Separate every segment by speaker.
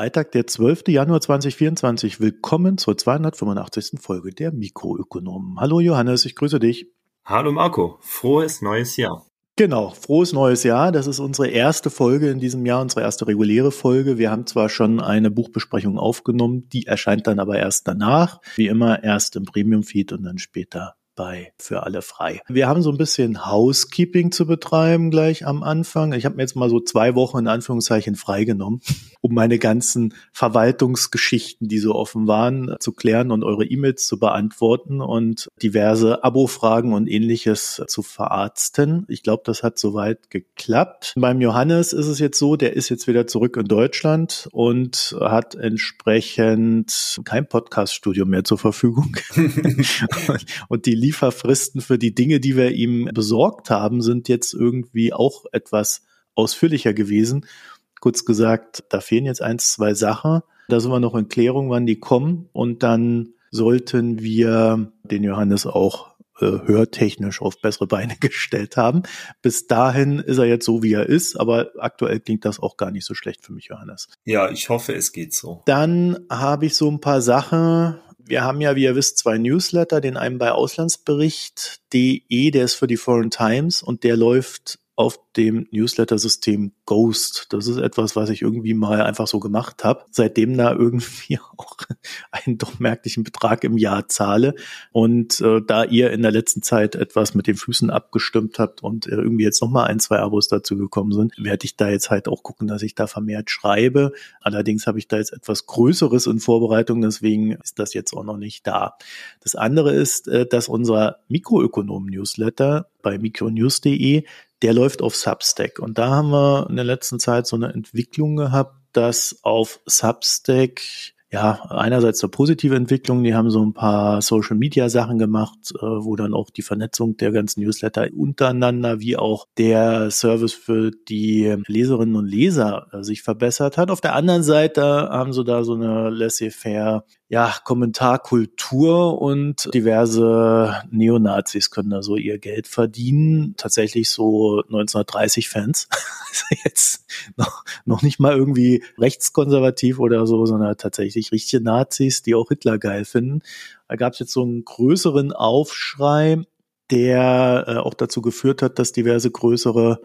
Speaker 1: Freitag, der 12. Januar 2024. Willkommen zur 285. Folge der Mikroökonomen. Hallo Johannes, ich grüße dich.
Speaker 2: Hallo Marco, frohes neues Jahr.
Speaker 1: Genau, frohes neues Jahr. Das ist unsere erste Folge in diesem Jahr, unsere erste reguläre Folge. Wir haben zwar schon eine Buchbesprechung aufgenommen, die erscheint dann aber erst danach. Wie immer erst im Premium-Feed und dann später bei für alle frei. Wir haben so ein bisschen Housekeeping zu betreiben gleich am Anfang. Ich habe mir jetzt mal so zwei Wochen in Anführungszeichen freigenommen, um meine ganzen Verwaltungsgeschichten, die so offen waren, zu klären und eure E-Mails zu beantworten und diverse Abo-Fragen und ähnliches zu verarzten. Ich glaube, das hat soweit geklappt. Beim Johannes ist es jetzt so, der ist jetzt wieder zurück in Deutschland und hat entsprechend kein Podcast-Studio mehr zur Verfügung. und die Lieferfristen für die Dinge, die wir ihm besorgt haben, sind jetzt irgendwie auch etwas ausführlicher gewesen. Kurz gesagt, da fehlen jetzt eins, zwei Sachen. Da sind wir noch in Klärung, wann die kommen. Und dann sollten wir den Johannes auch äh, hörtechnisch auf bessere Beine gestellt haben. Bis dahin ist er jetzt so, wie er ist, aber aktuell klingt das auch gar nicht so schlecht für mich, Johannes.
Speaker 2: Ja, ich hoffe, es geht so.
Speaker 1: Dann habe ich so ein paar Sachen, wir haben ja, wie ihr wisst, zwei Newsletter, den einen bei Auslandsbericht.de, der ist für die Foreign Times und der läuft auf dem Newsletter-System Ghost. Das ist etwas, was ich irgendwie mal einfach so gemacht habe. Seitdem da irgendwie auch einen doch merklichen Betrag im Jahr zahle. Und äh, da ihr in der letzten Zeit etwas mit den Füßen abgestimmt habt und äh, irgendwie jetzt nochmal ein, zwei Abos dazu gekommen sind, werde ich da jetzt halt auch gucken, dass ich da vermehrt schreibe. Allerdings habe ich da jetzt etwas Größeres in Vorbereitung, deswegen ist das jetzt auch noch nicht da. Das andere ist, äh, dass unser Mikroökonom-Newsletter bei mikronews.de der läuft auf Substack. Und da haben wir in der letzten Zeit so eine Entwicklung gehabt, dass auf Substack ja, einerseits eine positive Entwicklung, die haben so ein paar Social Media Sachen gemacht, äh, wo dann auch die Vernetzung der ganzen Newsletter untereinander wie auch der Service für die Leserinnen und Leser äh, sich verbessert hat. Auf der anderen Seite haben sie da so eine laissez-faire ja, Kommentarkultur und diverse Neonazis können da so ihr Geld verdienen. Tatsächlich so 1930 Fans. Jetzt noch, noch nicht mal irgendwie rechtskonservativ oder so, sondern tatsächlich richtige Nazis, die auch Hitler geil finden. Da gab es jetzt so einen größeren Aufschrei, der äh, auch dazu geführt hat, dass diverse größere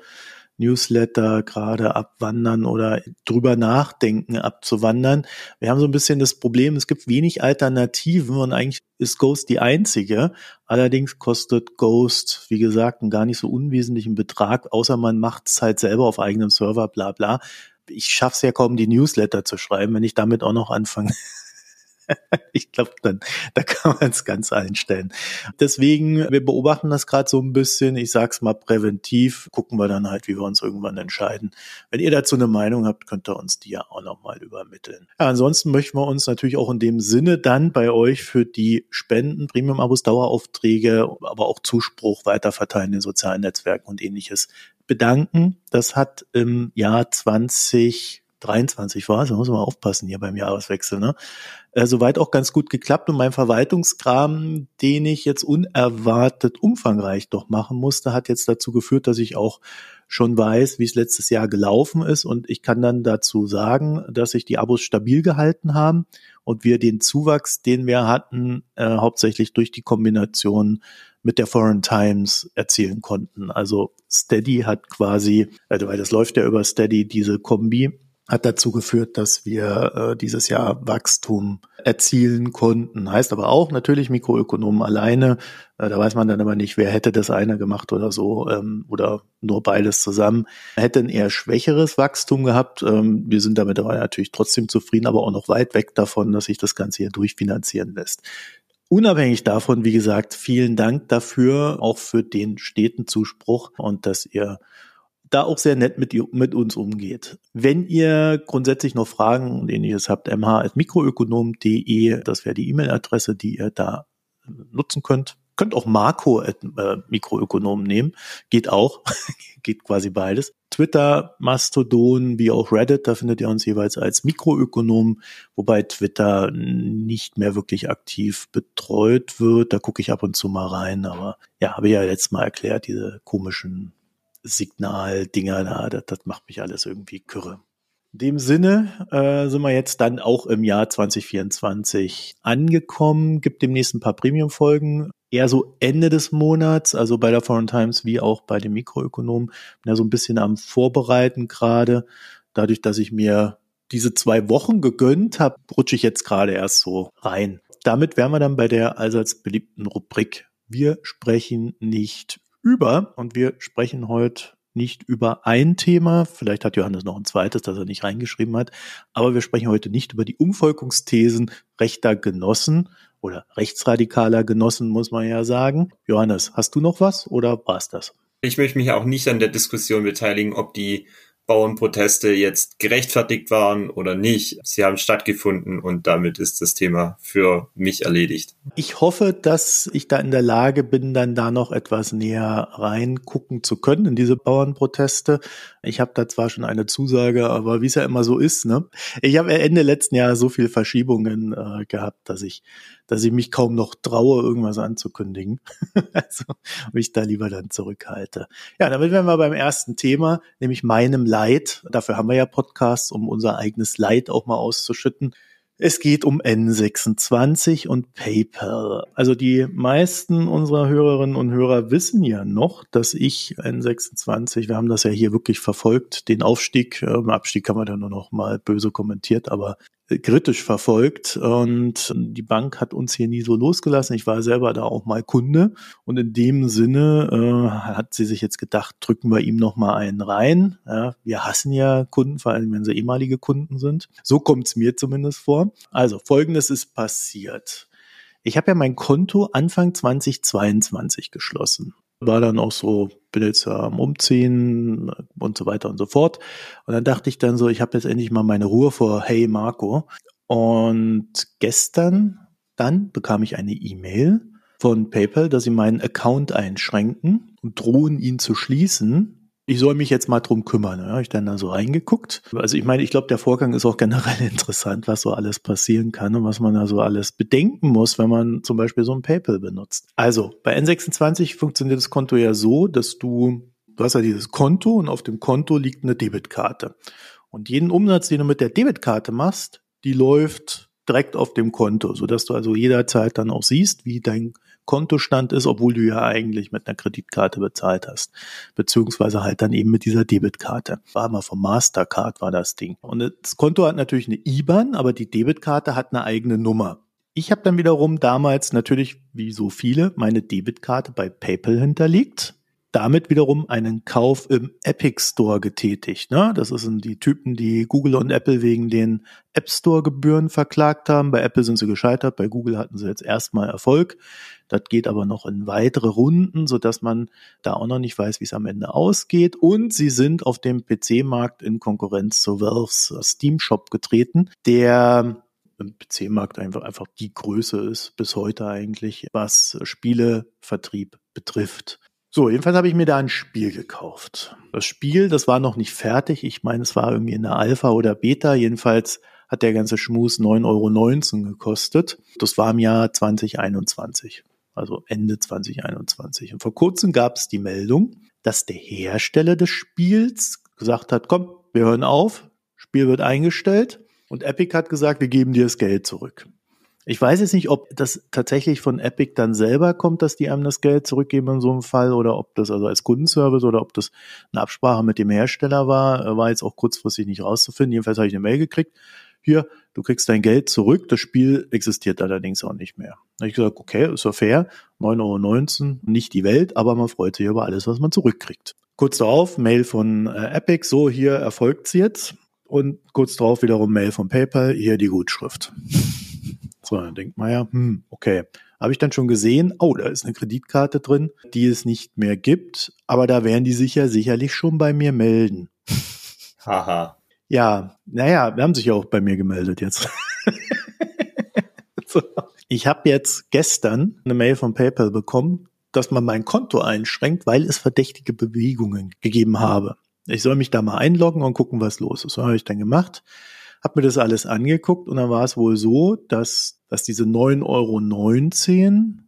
Speaker 1: Newsletter gerade abwandern oder drüber nachdenken abzuwandern. Wir haben so ein bisschen das Problem, es gibt wenig Alternativen und eigentlich ist Ghost die einzige. Allerdings kostet Ghost, wie gesagt, einen gar nicht so unwesentlichen Betrag, außer man macht es halt selber auf eigenem Server, bla bla. Ich schaff's ja kaum, die Newsletter zu schreiben, wenn ich damit auch noch anfange, ich glaube, dann da kann man es ganz einstellen. Deswegen, wir beobachten das gerade so ein bisschen. Ich sag's mal präventiv. Gucken wir dann halt, wie wir uns irgendwann entscheiden. Wenn ihr dazu eine Meinung habt, könnt ihr uns die ja auch nochmal übermitteln. Ja, ansonsten möchten wir uns natürlich auch in dem Sinne dann bei euch für die Spenden, Premium-Abos, Daueraufträge, aber auch Zuspruch weiterverteilen in sozialen Netzwerken und ähnliches bedanken. Das hat im Jahr 20 23 war, da muss man aufpassen hier beim Jahreswechsel, ne? Äh, soweit auch ganz gut geklappt und mein Verwaltungskram, den ich jetzt unerwartet umfangreich doch machen musste, hat jetzt dazu geführt, dass ich auch schon weiß, wie es letztes Jahr gelaufen ist und ich kann dann dazu sagen, dass sich die Abos stabil gehalten haben und wir den Zuwachs, den wir hatten, äh, hauptsächlich durch die Kombination mit der Foreign Times erzielen konnten. Also Steady hat quasi, also weil das läuft ja über Steady, diese Kombi, hat dazu geführt, dass wir äh, dieses Jahr Wachstum erzielen konnten. Heißt aber auch natürlich Mikroökonomen alleine. Äh, da weiß man dann aber nicht, wer hätte das eine gemacht oder so ähm, oder nur beides zusammen. Hätte ein eher schwächeres Wachstum gehabt. Ähm, wir sind damit aber natürlich trotzdem zufrieden, aber auch noch weit weg davon, dass sich das Ganze hier durchfinanzieren lässt. Unabhängig davon, wie gesagt, vielen Dank dafür, auch für den steten Zuspruch und dass ihr da auch sehr nett mit, mit uns umgeht. Wenn ihr grundsätzlich noch Fragen und ähnliches habt, mh.mikroökonom.de, das wäre die E-Mail-Adresse, die ihr da nutzen könnt. Könnt auch Marco at, äh, Mikroökonom nehmen. Geht auch. Geht quasi beides. Twitter, Mastodon, wie auch Reddit, da findet ihr uns jeweils als Mikroökonom, wobei Twitter nicht mehr wirklich aktiv betreut wird. Da gucke ich ab und zu mal rein, aber ja, habe ich ja letztes Mal erklärt, diese komischen Signal-Dinger da, das, das macht mich alles irgendwie kürre. In dem Sinne äh, sind wir jetzt dann auch im Jahr 2024 angekommen. Gibt demnächst ein paar Premium-Folgen. Eher so Ende des Monats, also bei der Foreign Times wie auch bei den Mikroökonomen. Bin ja so ein bisschen am Vorbereiten gerade. Dadurch, dass ich mir diese zwei Wochen gegönnt habe, rutsche ich jetzt gerade erst so rein. Damit wären wir dann bei der allseits beliebten Rubrik. Wir sprechen nicht über und wir sprechen heute nicht über ein Thema. Vielleicht hat Johannes noch ein zweites, das er nicht reingeschrieben hat. Aber wir sprechen heute nicht über die Umvolkungsthesen rechter Genossen oder rechtsradikaler Genossen, muss man ja sagen. Johannes, hast du noch was oder war's das?
Speaker 2: Ich möchte mich auch nicht an der Diskussion beteiligen, ob die Bauernproteste jetzt gerechtfertigt waren oder nicht. Sie haben stattgefunden und damit ist das Thema für mich erledigt.
Speaker 1: Ich hoffe, dass ich da in der Lage bin, dann da noch etwas näher reingucken zu können in diese Bauernproteste. Ich habe da zwar schon eine Zusage, aber wie es ja immer so ist, ne? Ich habe Ende letzten Jahres so viel Verschiebungen äh, gehabt, dass ich dass ich mich kaum noch traue, irgendwas anzukündigen. also mich da lieber dann zurückhalte. Ja, damit wären wir beim ersten Thema, nämlich meinem Leid. Dafür haben wir ja Podcasts, um unser eigenes Leid auch mal auszuschütten. Es geht um N26 und PayPal. Also die meisten unserer Hörerinnen und Hörer wissen ja noch, dass ich N26, wir haben das ja hier wirklich verfolgt, den Aufstieg, äh, Abstieg kann man da nur noch mal böse kommentiert, aber kritisch verfolgt und die Bank hat uns hier nie so losgelassen. Ich war selber da auch mal Kunde und in dem Sinne äh, hat sie sich jetzt gedacht, drücken wir ihm noch mal einen rein. Ja, wir hassen ja Kunden, vor allem wenn sie ehemalige Kunden sind. So kommt es mir zumindest vor. Also Folgendes ist passiert. Ich habe ja mein Konto Anfang 2022 geschlossen war dann auch so, bin jetzt am Umziehen und so weiter und so fort. Und dann dachte ich dann so, ich habe jetzt endlich mal meine Ruhe vor Hey Marco. Und gestern dann bekam ich eine E-Mail von PayPal, dass sie meinen Account einschränken und drohen ihn zu schließen, ich soll mich jetzt mal drum kümmern. Ja, ich dann da so reingeguckt. Also ich meine, ich glaube, der Vorgang ist auch generell interessant, was so alles passieren kann und was man da so alles bedenken muss, wenn man zum Beispiel so ein PayPal benutzt. Also bei N26 funktioniert das Konto ja so, dass du, du hast ja dieses Konto und auf dem Konto liegt eine Debitkarte. Und jeden Umsatz, den du mit der Debitkarte machst, die läuft direkt auf dem Konto, sodass du also jederzeit dann auch siehst, wie dein Kontostand ist, obwohl du ja eigentlich mit einer Kreditkarte bezahlt hast. Beziehungsweise halt dann eben mit dieser Debitkarte. War mal vom Mastercard war das Ding. Und das Konto hat natürlich eine IBAN, aber die Debitkarte hat eine eigene Nummer. Ich habe dann wiederum damals natürlich, wie so viele, meine Debitkarte bei PayPal hinterlegt damit wiederum einen Kauf im Epic Store getätigt. Ne? Das sind die Typen, die Google und Apple wegen den App Store Gebühren verklagt haben. Bei Apple sind sie gescheitert, bei Google hatten sie jetzt erstmal Erfolg. Das geht aber noch in weitere Runden, so dass man da auch noch nicht weiß, wie es am Ende ausgeht. Und sie sind auf dem PC-Markt in Konkurrenz zu Valves Steam Shop getreten, der im PC-Markt einfach, einfach die Größe ist bis heute eigentlich, was Spielevertrieb betrifft. So, jedenfalls habe ich mir da ein Spiel gekauft. Das Spiel, das war noch nicht fertig. Ich meine, es war irgendwie in der Alpha oder Beta. Jedenfalls hat der ganze Schmus 9,19 Euro gekostet. Das war im Jahr 2021, also Ende 2021. Und vor kurzem gab es die Meldung, dass der Hersteller des Spiels gesagt hat, komm, wir hören auf, Spiel wird eingestellt. Und Epic hat gesagt, wir geben dir das Geld zurück. Ich weiß jetzt nicht, ob das tatsächlich von Epic dann selber kommt, dass die einem das Geld zurückgeben in so einem Fall oder ob das also als Kundenservice oder ob das eine Absprache mit dem Hersteller war, äh, war jetzt auch kurzfristig nicht rauszufinden. Jedenfalls habe ich eine Mail gekriegt. Hier, du kriegst dein Geld zurück. Das Spiel existiert allerdings auch nicht mehr. Da habe ich gesagt, okay, ist ja fair. 9,19 Euro, nicht die Welt, aber man freut sich über alles, was man zurückkriegt. Kurz darauf, Mail von äh, Epic, so hier erfolgt's jetzt. Und kurz darauf wiederum Mail von PayPal, hier die Gutschrift. So, dann denkt man ja, hm, okay. Habe ich dann schon gesehen, oh, da ist eine Kreditkarte drin, die es nicht mehr gibt, aber da werden die sich ja sicherlich schon bei mir melden.
Speaker 2: Haha.
Speaker 1: Ja, naja, wir haben sich ja auch bei mir gemeldet jetzt. so. Ich habe jetzt gestern eine Mail von PayPal bekommen, dass man mein Konto einschränkt, weil es verdächtige Bewegungen gegeben habe. Ich soll mich da mal einloggen und gucken, was los ist. So habe ich dann gemacht habe mir das alles angeguckt und dann war es wohl so, dass, dass diese 9,19 Euro,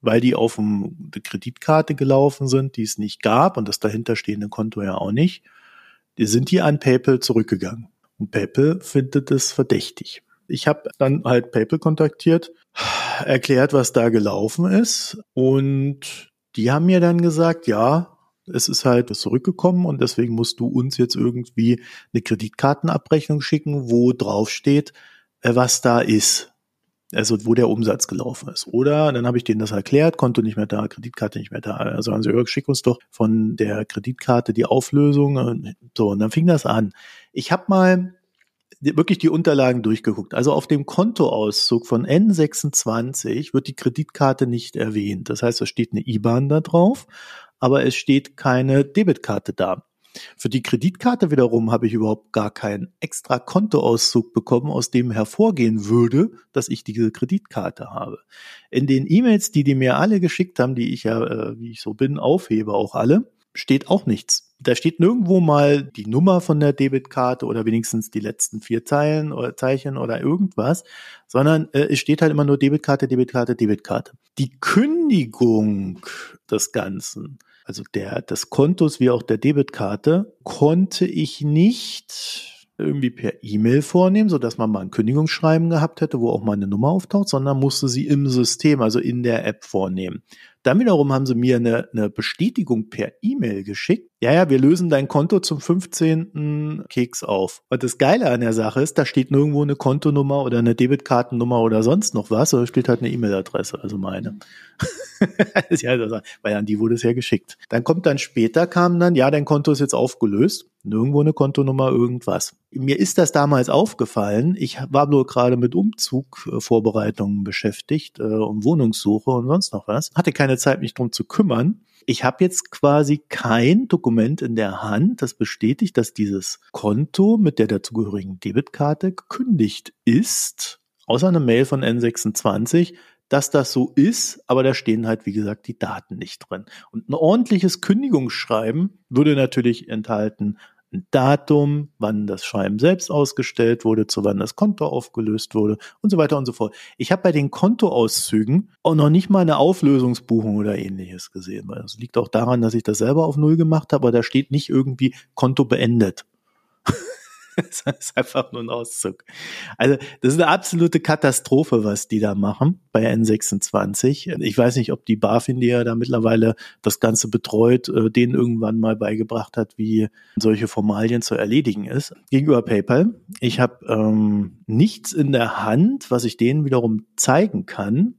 Speaker 1: weil die auf eine Kreditkarte gelaufen sind, die es nicht gab und das dahinterstehende Konto ja auch nicht, die sind die an PayPal zurückgegangen. Und PayPal findet es verdächtig. Ich habe dann halt PayPal kontaktiert, erklärt, was da gelaufen ist und die haben mir dann gesagt, ja, es ist halt zurückgekommen und deswegen musst du uns jetzt irgendwie eine Kreditkartenabrechnung schicken, wo drauf steht, äh, was da ist. Also wo der Umsatz gelaufen ist. Oder dann habe ich denen das erklärt, Konto nicht mehr da, Kreditkarte nicht mehr da. Also haben sie schick uns doch von der Kreditkarte die Auflösung. So, und dann fing das an. Ich habe mal wirklich die Unterlagen durchgeguckt. Also auf dem Kontoauszug von N26 wird die Kreditkarte nicht erwähnt. Das heißt, es steht eine IBAN da drauf, aber es steht keine Debitkarte da. Für die Kreditkarte wiederum habe ich überhaupt gar keinen extra Kontoauszug bekommen, aus dem hervorgehen würde, dass ich diese Kreditkarte habe. In den E-Mails, die die mir alle geschickt haben, die ich ja, äh, wie ich so bin, aufhebe auch alle, steht auch nichts. Da steht nirgendwo mal die Nummer von der Debitkarte oder wenigstens die letzten vier Zeilen oder Zeichen oder irgendwas, sondern äh, es steht halt immer nur Debitkarte, Debitkarte, Debitkarte. Die Kündigung des Ganzen, also der des Kontos wie auch der Debitkarte, konnte ich nicht irgendwie per E-Mail vornehmen, so dass man mal ein Kündigungsschreiben gehabt hätte, wo auch mal eine Nummer auftaucht, sondern musste sie im System, also in der App vornehmen. Dann wiederum haben sie mir eine, eine Bestätigung per E-Mail geschickt. Ja, ja, wir lösen dein Konto zum 15. Keks auf. Und das Geile an der Sache ist, da steht nirgendwo eine Kontonummer oder eine Debitkartennummer oder sonst noch was, da steht halt eine E-Mail-Adresse, also meine. ja, weil an die wurde es ja geschickt. Dann kommt dann später, kam dann, ja, dein Konto ist jetzt aufgelöst. Nirgendwo eine Kontonummer, irgendwas. Mir ist das damals aufgefallen. Ich war nur gerade mit Umzugvorbereitungen beschäftigt, äh, um Wohnungssuche und sonst noch was. Hatte keine Zeit, mich drum zu kümmern. Ich habe jetzt quasi kein Dokument in der Hand, das bestätigt, dass dieses Konto mit der dazugehörigen Debitkarte gekündigt ist, außer eine Mail von N26, dass das so ist, aber da stehen halt, wie gesagt, die Daten nicht drin. Und ein ordentliches Kündigungsschreiben würde natürlich enthalten ein Datum, wann das Schreiben selbst ausgestellt wurde, zu wann das Konto aufgelöst wurde und so weiter und so fort. Ich habe bei den Kontoauszügen auch noch nicht mal eine Auflösungsbuchung oder ähnliches gesehen. Das liegt auch daran, dass ich das selber auf Null gemacht habe, aber da steht nicht irgendwie Konto beendet. das ist einfach nur ein Auszug. Also, das ist eine absolute Katastrophe, was die da machen bei N26. Ich weiß nicht, ob die BaFin, die ja da mittlerweile das Ganze betreut, äh, denen irgendwann mal beigebracht hat, wie solche Formalien zu erledigen ist. Gegenüber PayPal. Ich habe ähm, nichts in der Hand, was ich denen wiederum zeigen kann,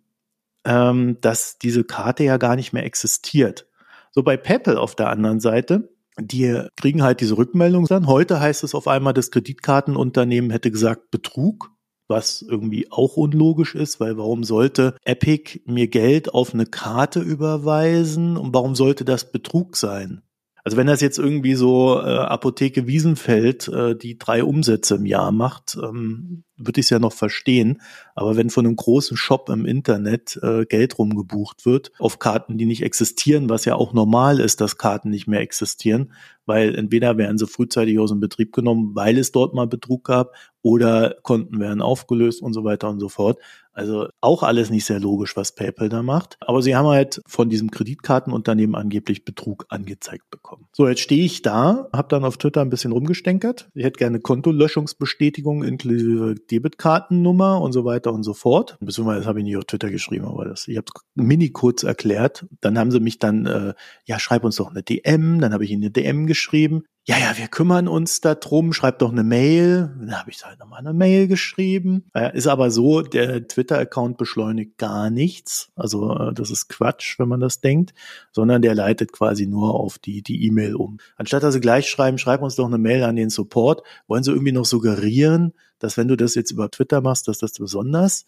Speaker 1: ähm, dass diese Karte ja gar nicht mehr existiert. So bei PayPal auf der anderen Seite die kriegen halt diese Rückmeldung dann. Heute heißt es auf einmal, das Kreditkartenunternehmen hätte gesagt Betrug, was irgendwie auch unlogisch ist, weil warum sollte Epic mir Geld auf eine Karte überweisen und warum sollte das Betrug sein? Also wenn das jetzt irgendwie so äh, Apotheke Wiesenfeld, äh, die drei Umsätze im Jahr macht, ähm, würde ich es ja noch verstehen. Aber wenn von einem großen Shop im Internet äh, Geld rumgebucht wird auf Karten, die nicht existieren, was ja auch normal ist, dass Karten nicht mehr existieren, weil entweder werden sie frühzeitig aus dem Betrieb genommen, weil es dort mal Betrug gab, oder Konten werden aufgelöst und so weiter und so fort. Also auch alles nicht sehr logisch, was PayPal da macht. Aber sie haben halt von diesem Kreditkartenunternehmen angeblich Betrug angezeigt bekommen. So, jetzt stehe ich da, habe dann auf Twitter ein bisschen rumgestänkert. Ich hätte gerne Kontolöschungsbestätigung inklusive Debitkartennummer und so weiter und so fort. Beziehungsweise habe ich nicht auf Twitter geschrieben, aber das, ich habe es mini kurz erklärt. Dann haben sie mich dann, äh, ja, schreib uns doch eine DM. Dann habe ich ihnen eine DM geschrieben ja, ja, wir kümmern uns darum, schreibt doch eine Mail. Dann habe ich halt nochmal eine Mail geschrieben. Ist aber so, der Twitter-Account beschleunigt gar nichts. Also äh, das ist Quatsch, wenn man das denkt, sondern der leitet quasi nur auf die die E-Mail um. Anstatt dass sie gleich schreiben, schreib uns doch eine Mail an den Support, wollen sie irgendwie noch suggerieren, dass wenn du das jetzt über Twitter machst, dass das besonders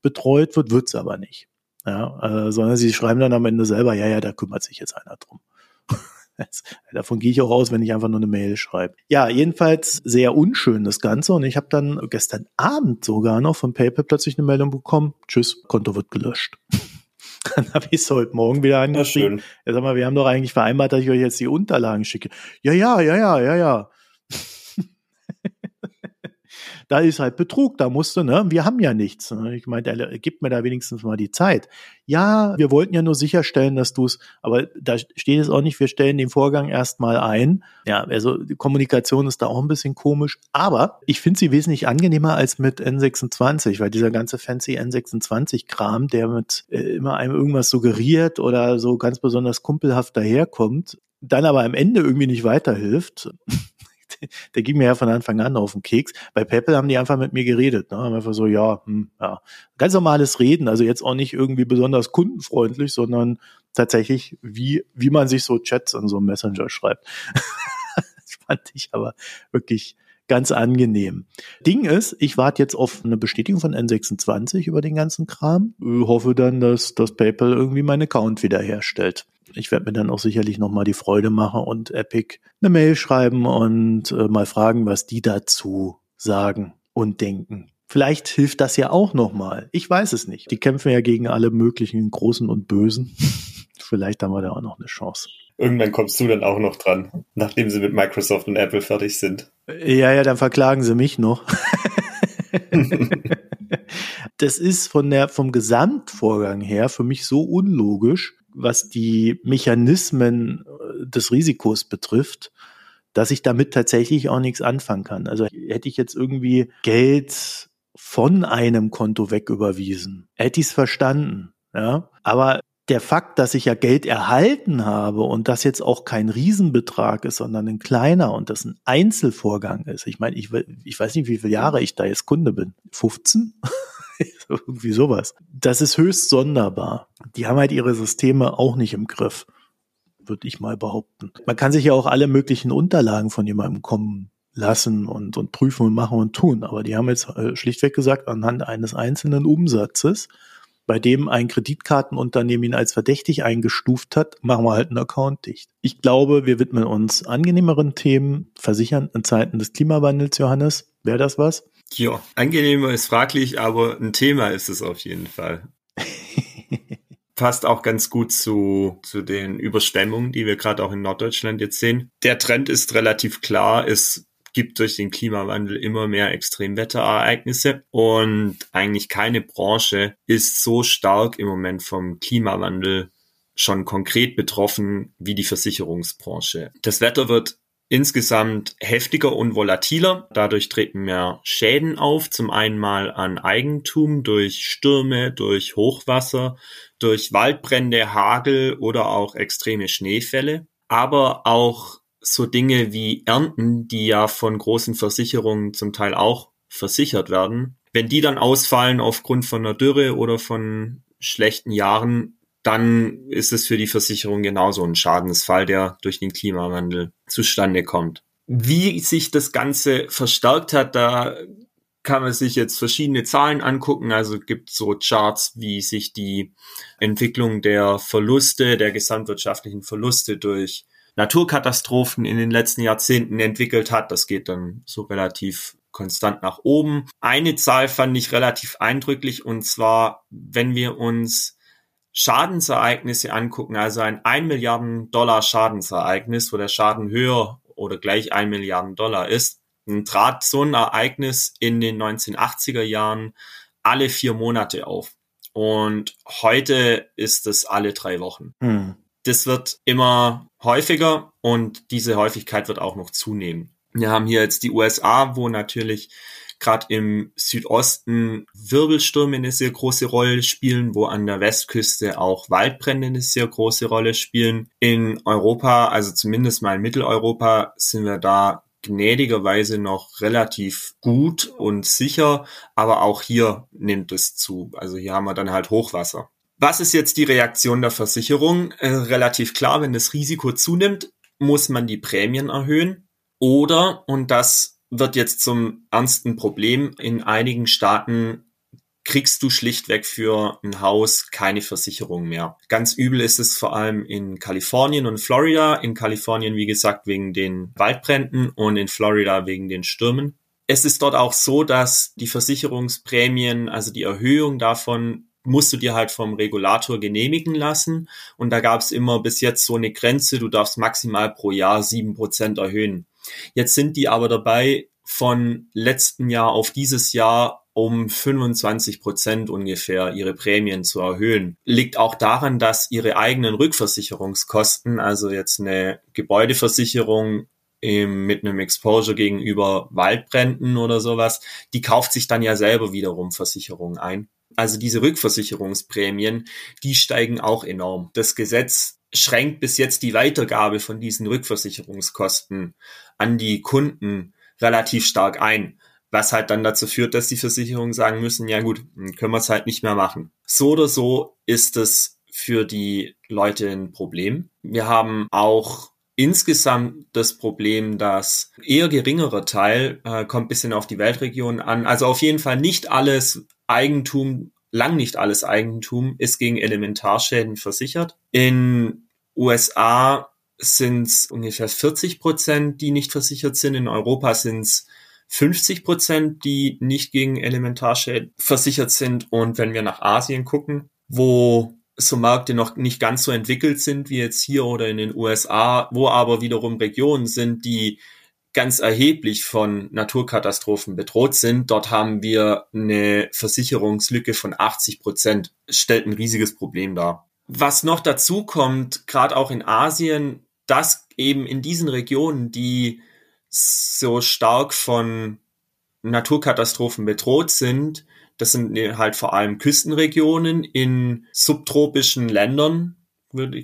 Speaker 1: betreut wird, wird's aber nicht. Ja, äh, sondern sie schreiben dann am Ende selber, ja, ja, da kümmert sich jetzt einer drum. Davon gehe ich auch aus, wenn ich einfach nur eine Mail schreibe. Ja, jedenfalls sehr unschön das Ganze. Und ich habe dann gestern Abend sogar noch von PayPal plötzlich eine Meldung bekommen. Tschüss, Konto wird gelöscht. Dann habe ich es heute Morgen wieder angeschrieben. Ja, sag mal, wir haben doch eigentlich vereinbart, dass ich euch jetzt die Unterlagen schicke. Ja, ja, ja, ja, ja, ja. Da ist halt Betrug, da musste, ne, wir haben ja nichts. Ne? Ich meine, gib mir da wenigstens mal die Zeit. Ja, wir wollten ja nur sicherstellen, dass du es, aber da steht es auch nicht, wir stellen den Vorgang erstmal ein. Ja, also die Kommunikation ist da auch ein bisschen komisch, aber ich finde sie wesentlich angenehmer als mit N26, weil dieser ganze fancy N26-Kram, der mit äh, immer einem irgendwas suggeriert oder so ganz besonders kumpelhaft daherkommt, dann aber am Ende irgendwie nicht weiterhilft, der ging mir ja von Anfang an auf den Keks. Bei PayPal haben die einfach mit mir geredet. Ne? Haben einfach so, ja, hm, ja, ganz normales Reden. Also jetzt auch nicht irgendwie besonders kundenfreundlich, sondern tatsächlich, wie, wie man sich so Chats in so einem Messenger schreibt. das fand ich aber wirklich ganz angenehm. Ding ist, ich warte jetzt auf eine Bestätigung von N26 über den ganzen Kram. Ich hoffe dann, dass das PayPal irgendwie meinen Account wiederherstellt. Ich werde mir dann auch sicherlich nochmal die Freude machen und Epic eine Mail schreiben und äh, mal fragen, was die dazu sagen und denken. Vielleicht hilft das ja auch nochmal. Ich weiß es nicht. Die kämpfen ja gegen alle möglichen Großen und Bösen. Vielleicht haben wir da auch noch eine Chance.
Speaker 2: Irgendwann kommst du dann auch noch dran, nachdem sie mit Microsoft und Apple fertig sind.
Speaker 1: Ja, ja, dann verklagen sie mich noch. das ist von der, vom Gesamtvorgang her für mich so unlogisch, was die Mechanismen äh, des Risikos betrifft, dass ich damit tatsächlich auch nichts anfangen kann. Also hätte ich jetzt irgendwie Geld von einem Konto wegüberwiesen, hätte ich es verstanden. Ja, aber der Fakt, dass ich ja Geld erhalten habe und das jetzt auch kein Riesenbetrag ist, sondern ein kleiner und das ein Einzelvorgang ist. Ich meine, ich, ich weiß nicht, wie viele Jahre ich da jetzt Kunde bin. 15? Irgendwie sowas. Das ist höchst sonderbar. Die haben halt ihre Systeme auch nicht im Griff, würde ich mal behaupten. Man kann sich ja auch alle möglichen Unterlagen von jemandem kommen lassen und, und prüfen und machen und tun. Aber die haben jetzt äh, schlichtweg gesagt, anhand eines einzelnen Umsatzes bei dem ein Kreditkartenunternehmen ihn als verdächtig eingestuft hat, machen wir halt einen Account dicht. Ich glaube, wir widmen uns angenehmeren Themen, versichern in Zeiten des Klimawandels, Johannes. Wäre das was?
Speaker 2: Ja, angenehmer ist fraglich, aber ein Thema ist es auf jeden Fall. Passt auch ganz gut zu, zu den Überschwemmungen, die wir gerade auch in Norddeutschland jetzt sehen. Der Trend ist relativ klar, es gibt durch den Klimawandel immer mehr Extremwetterereignisse und eigentlich keine Branche ist so stark im Moment vom Klimawandel schon konkret betroffen wie die Versicherungsbranche. Das Wetter wird insgesamt heftiger und volatiler. Dadurch treten mehr Schäden auf. Zum einen mal an Eigentum durch Stürme, durch Hochwasser, durch Waldbrände, Hagel oder auch extreme Schneefälle. Aber auch so Dinge wie Ernten, die ja von großen Versicherungen zum Teil auch versichert werden. Wenn die dann ausfallen aufgrund von einer Dürre oder von schlechten Jahren, dann ist es für die Versicherung genauso ein Schadensfall, der durch den Klimawandel zustande kommt. Wie sich das Ganze verstärkt hat, da kann man sich jetzt verschiedene Zahlen angucken. Also gibt so Charts, wie sich die Entwicklung der Verluste, der gesamtwirtschaftlichen Verluste durch Naturkatastrophen in den letzten Jahrzehnten entwickelt hat. Das geht dann so relativ konstant nach oben. Eine Zahl fand ich relativ eindrücklich und zwar, wenn wir uns Schadensereignisse angucken, also ein 1 Milliarden Dollar Schadensereignis, wo der Schaden höher oder gleich 1 Milliarden Dollar ist, dann trat so ein Ereignis in den 1980er Jahren alle vier Monate auf. Und heute ist es alle drei Wochen. Hm das wird immer häufiger und diese Häufigkeit wird auch noch zunehmen. Wir haben hier jetzt die USA, wo natürlich gerade im Südosten Wirbelstürme eine sehr große Rolle spielen, wo an der Westküste auch Waldbrände eine sehr große Rolle spielen. In Europa, also zumindest mal in Mitteleuropa, sind wir da gnädigerweise noch relativ gut und sicher, aber auch hier nimmt es zu. Also hier haben wir dann halt Hochwasser. Was ist jetzt die Reaktion der Versicherung? Äh, relativ klar, wenn das Risiko zunimmt, muss man die Prämien erhöhen. Oder, und das wird jetzt zum ernsten Problem, in einigen Staaten kriegst du schlichtweg für ein Haus keine Versicherung mehr. Ganz übel ist es vor allem in Kalifornien und Florida. In Kalifornien, wie gesagt, wegen den Waldbränden und in Florida wegen den Stürmen. Es ist dort auch so, dass die Versicherungsprämien, also die Erhöhung davon musst du dir halt vom Regulator genehmigen lassen. Und da gab es immer bis jetzt so eine Grenze, du darfst maximal pro Jahr sieben Prozent erhöhen. Jetzt sind die aber dabei, von letzten Jahr auf dieses Jahr um 25 Prozent ungefähr ihre Prämien zu erhöhen. Liegt auch daran, dass ihre eigenen Rückversicherungskosten, also jetzt eine Gebäudeversicherung im, mit einem Exposure gegenüber Waldbränden oder sowas, die kauft sich dann ja selber wiederum Versicherungen ein. Also diese Rückversicherungsprämien, die steigen auch enorm. Das Gesetz schränkt bis jetzt die Weitergabe von diesen Rückversicherungskosten an die Kunden relativ stark ein was halt dann dazu führt, dass die Versicherungen sagen müssen, ja gut, können wir es halt nicht mehr machen. So oder so ist es für die Leute ein Problem. Wir haben auch insgesamt das Problem, dass eher geringerer Teil, äh, kommt bisschen auf die Weltregion an, also auf jeden Fall nicht alles Eigentum, lang nicht alles Eigentum ist gegen Elementarschäden versichert. In USA sind es ungefähr 40 Prozent, die nicht versichert sind. In Europa sind es 50 Prozent, die nicht gegen Elementarschäden versichert sind. Und wenn wir nach Asien gucken, wo so Märkte noch nicht ganz so entwickelt sind wie jetzt hier oder in den USA, wo aber wiederum Regionen sind, die ganz erheblich von Naturkatastrophen bedroht sind. Dort haben wir eine Versicherungslücke von 80 Prozent. Stellt ein riesiges Problem dar. Was noch dazu kommt, gerade auch in Asien, dass eben in diesen Regionen, die so stark von Naturkatastrophen bedroht sind. Das sind halt vor allem Küstenregionen in subtropischen Ländern,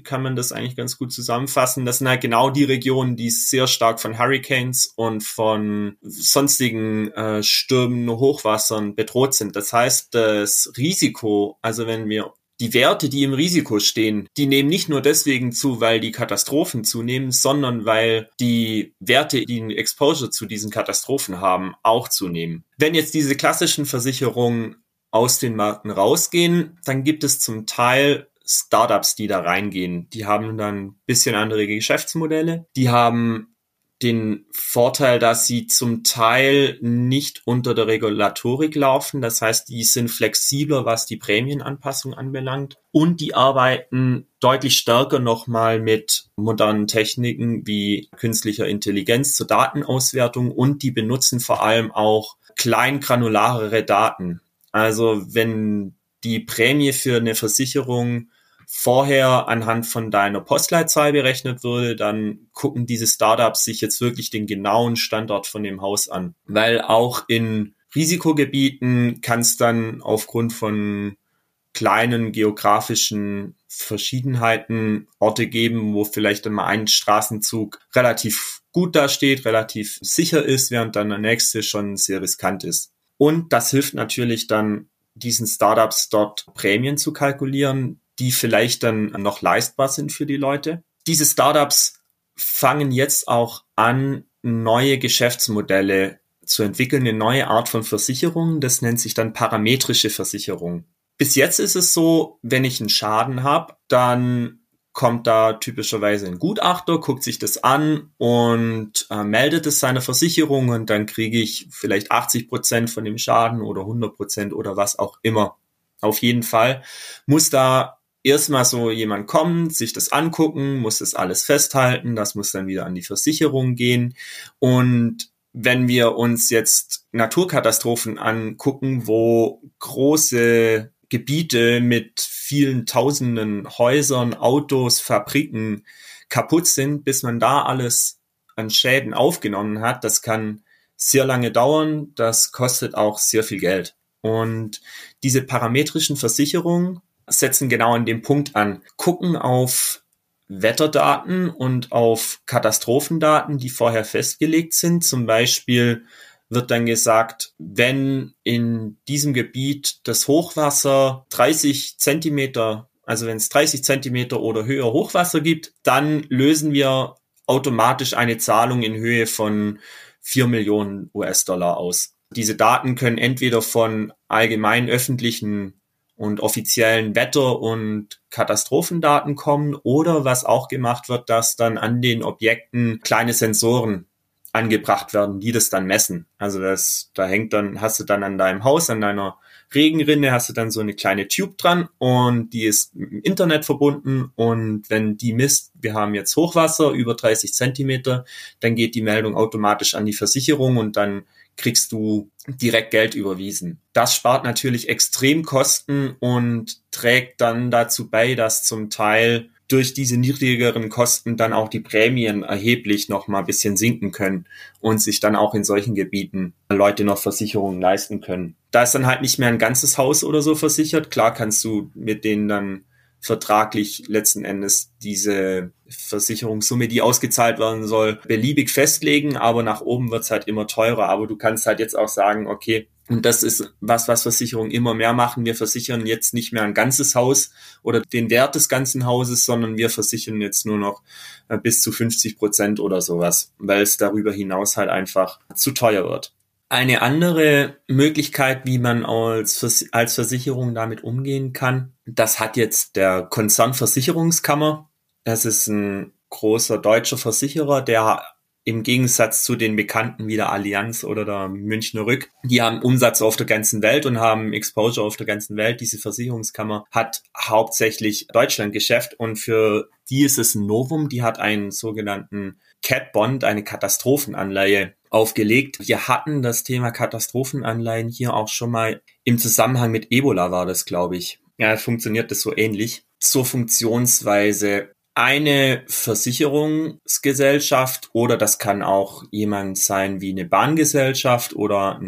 Speaker 2: kann man das eigentlich ganz gut zusammenfassen. Das sind halt genau die Regionen, die sehr stark von Hurricanes und von sonstigen äh, Stürmen, Hochwassern bedroht sind. Das heißt, das Risiko, also wenn wir die Werte, die im Risiko stehen, die nehmen nicht nur deswegen zu, weil die Katastrophen zunehmen, sondern weil die Werte, die einen Exposure zu diesen Katastrophen haben, auch zunehmen. Wenn jetzt diese klassischen Versicherungen aus den Märkten rausgehen, dann gibt es zum Teil Startups, die da reingehen. Die haben dann ein bisschen andere Geschäftsmodelle. Die haben den Vorteil, dass sie zum Teil nicht unter der Regulatorik laufen. Das heißt, die sind flexibler, was die Prämienanpassung anbelangt. Und die arbeiten deutlich stärker nochmal mit modernen Techniken wie künstlicher Intelligenz zur Datenauswertung und die benutzen vor allem auch kleingranularere Daten. Also wenn die Prämie für eine Versicherung vorher anhand von deiner Postleitzahl berechnet würde, dann gucken diese Startups sich jetzt wirklich den genauen Standort von dem Haus an. Weil auch in Risikogebieten kann es dann aufgrund von kleinen geografischen Verschiedenheiten Orte geben, wo vielleicht dann mal ein Straßenzug relativ gut dasteht, relativ sicher ist, während dann der nächste schon sehr riskant ist. Und das hilft natürlich dann diesen Startups dort Prämien zu kalkulieren, die vielleicht dann noch leistbar sind für die Leute. Diese Startups fangen jetzt auch an, neue Geschäftsmodelle zu entwickeln, eine neue Art von Versicherung. Das nennt sich dann parametrische Versicherung. Bis jetzt ist es so, wenn ich einen Schaden habe, dann kommt da typischerweise ein Gutachter, guckt sich das an und äh, meldet es seiner Versicherung und dann kriege ich vielleicht 80 Prozent von dem Schaden oder 100 Prozent oder was auch immer. Auf jeden Fall muss da erstmal so jemand kommen, sich das angucken, muss das alles festhalten, das muss dann wieder an die Versicherung gehen. Und wenn wir uns jetzt Naturkatastrophen angucken, wo große Gebiete mit vielen tausenden Häusern, Autos, Fabriken kaputt sind, bis man da alles an Schäden aufgenommen hat, das kann sehr lange dauern, das kostet auch sehr viel Geld. Und diese parametrischen Versicherungen, setzen genau an dem Punkt an, gucken auf Wetterdaten und auf Katastrophendaten, die vorher festgelegt sind. Zum Beispiel wird dann gesagt, wenn in diesem Gebiet das Hochwasser 30 Zentimeter, also wenn es 30 Zentimeter oder höher Hochwasser gibt, dann lösen wir automatisch eine Zahlung in Höhe von 4 Millionen US-Dollar aus. Diese Daten können entweder von allgemein öffentlichen und offiziellen Wetter- und Katastrophendaten kommen oder was auch gemacht wird, dass dann an den Objekten kleine Sensoren angebracht werden, die das dann messen. Also das, da hängt dann, hast du dann an deinem Haus, an deiner Regenrinne hast du dann so eine kleine Tube dran und die ist im Internet verbunden und wenn die misst, wir haben jetzt Hochwasser über 30 Zentimeter, dann geht die Meldung automatisch an die Versicherung und dann kriegst du direkt Geld überwiesen. Das spart natürlich extrem Kosten und trägt dann dazu bei, dass zum Teil durch diese niedrigeren Kosten dann auch die Prämien erheblich noch mal ein bisschen sinken können und sich dann auch in solchen Gebieten Leute noch Versicherungen leisten können. Da ist dann halt nicht mehr ein ganzes Haus oder so versichert. Klar kannst du mit denen dann vertraglich letzten Endes diese Versicherungssumme, die ausgezahlt werden soll, beliebig festlegen, aber nach oben wird's halt immer teurer. Aber du kannst halt jetzt auch sagen, okay, und das ist was, was Versicherungen immer mehr machen. Wir versichern jetzt nicht mehr ein ganzes Haus oder den Wert des ganzen Hauses, sondern wir versichern jetzt nur noch äh, bis zu 50 Prozent oder sowas, weil es darüber hinaus halt einfach zu teuer wird. Eine andere Möglichkeit, wie man als, als Versicherung damit umgehen kann, das hat jetzt der Konzern Versicherungskammer. Das ist ein großer deutscher Versicherer, der im Gegensatz zu den bekannten wie der Allianz oder der Münchner Rück, die haben Umsatz auf der ganzen Welt und haben Exposure auf der ganzen Welt. Diese Versicherungskammer hat hauptsächlich Deutschlandgeschäft und für die ist es ein Novum. Die hat einen sogenannten Cat Bond, eine Katastrophenanleihe aufgelegt. Wir hatten das Thema Katastrophenanleihen hier auch schon mal im Zusammenhang mit Ebola war das, glaube ich. Ja, funktioniert das so ähnlich. Zur Funktionsweise eine Versicherungsgesellschaft oder das kann auch jemand sein wie eine Bahngesellschaft oder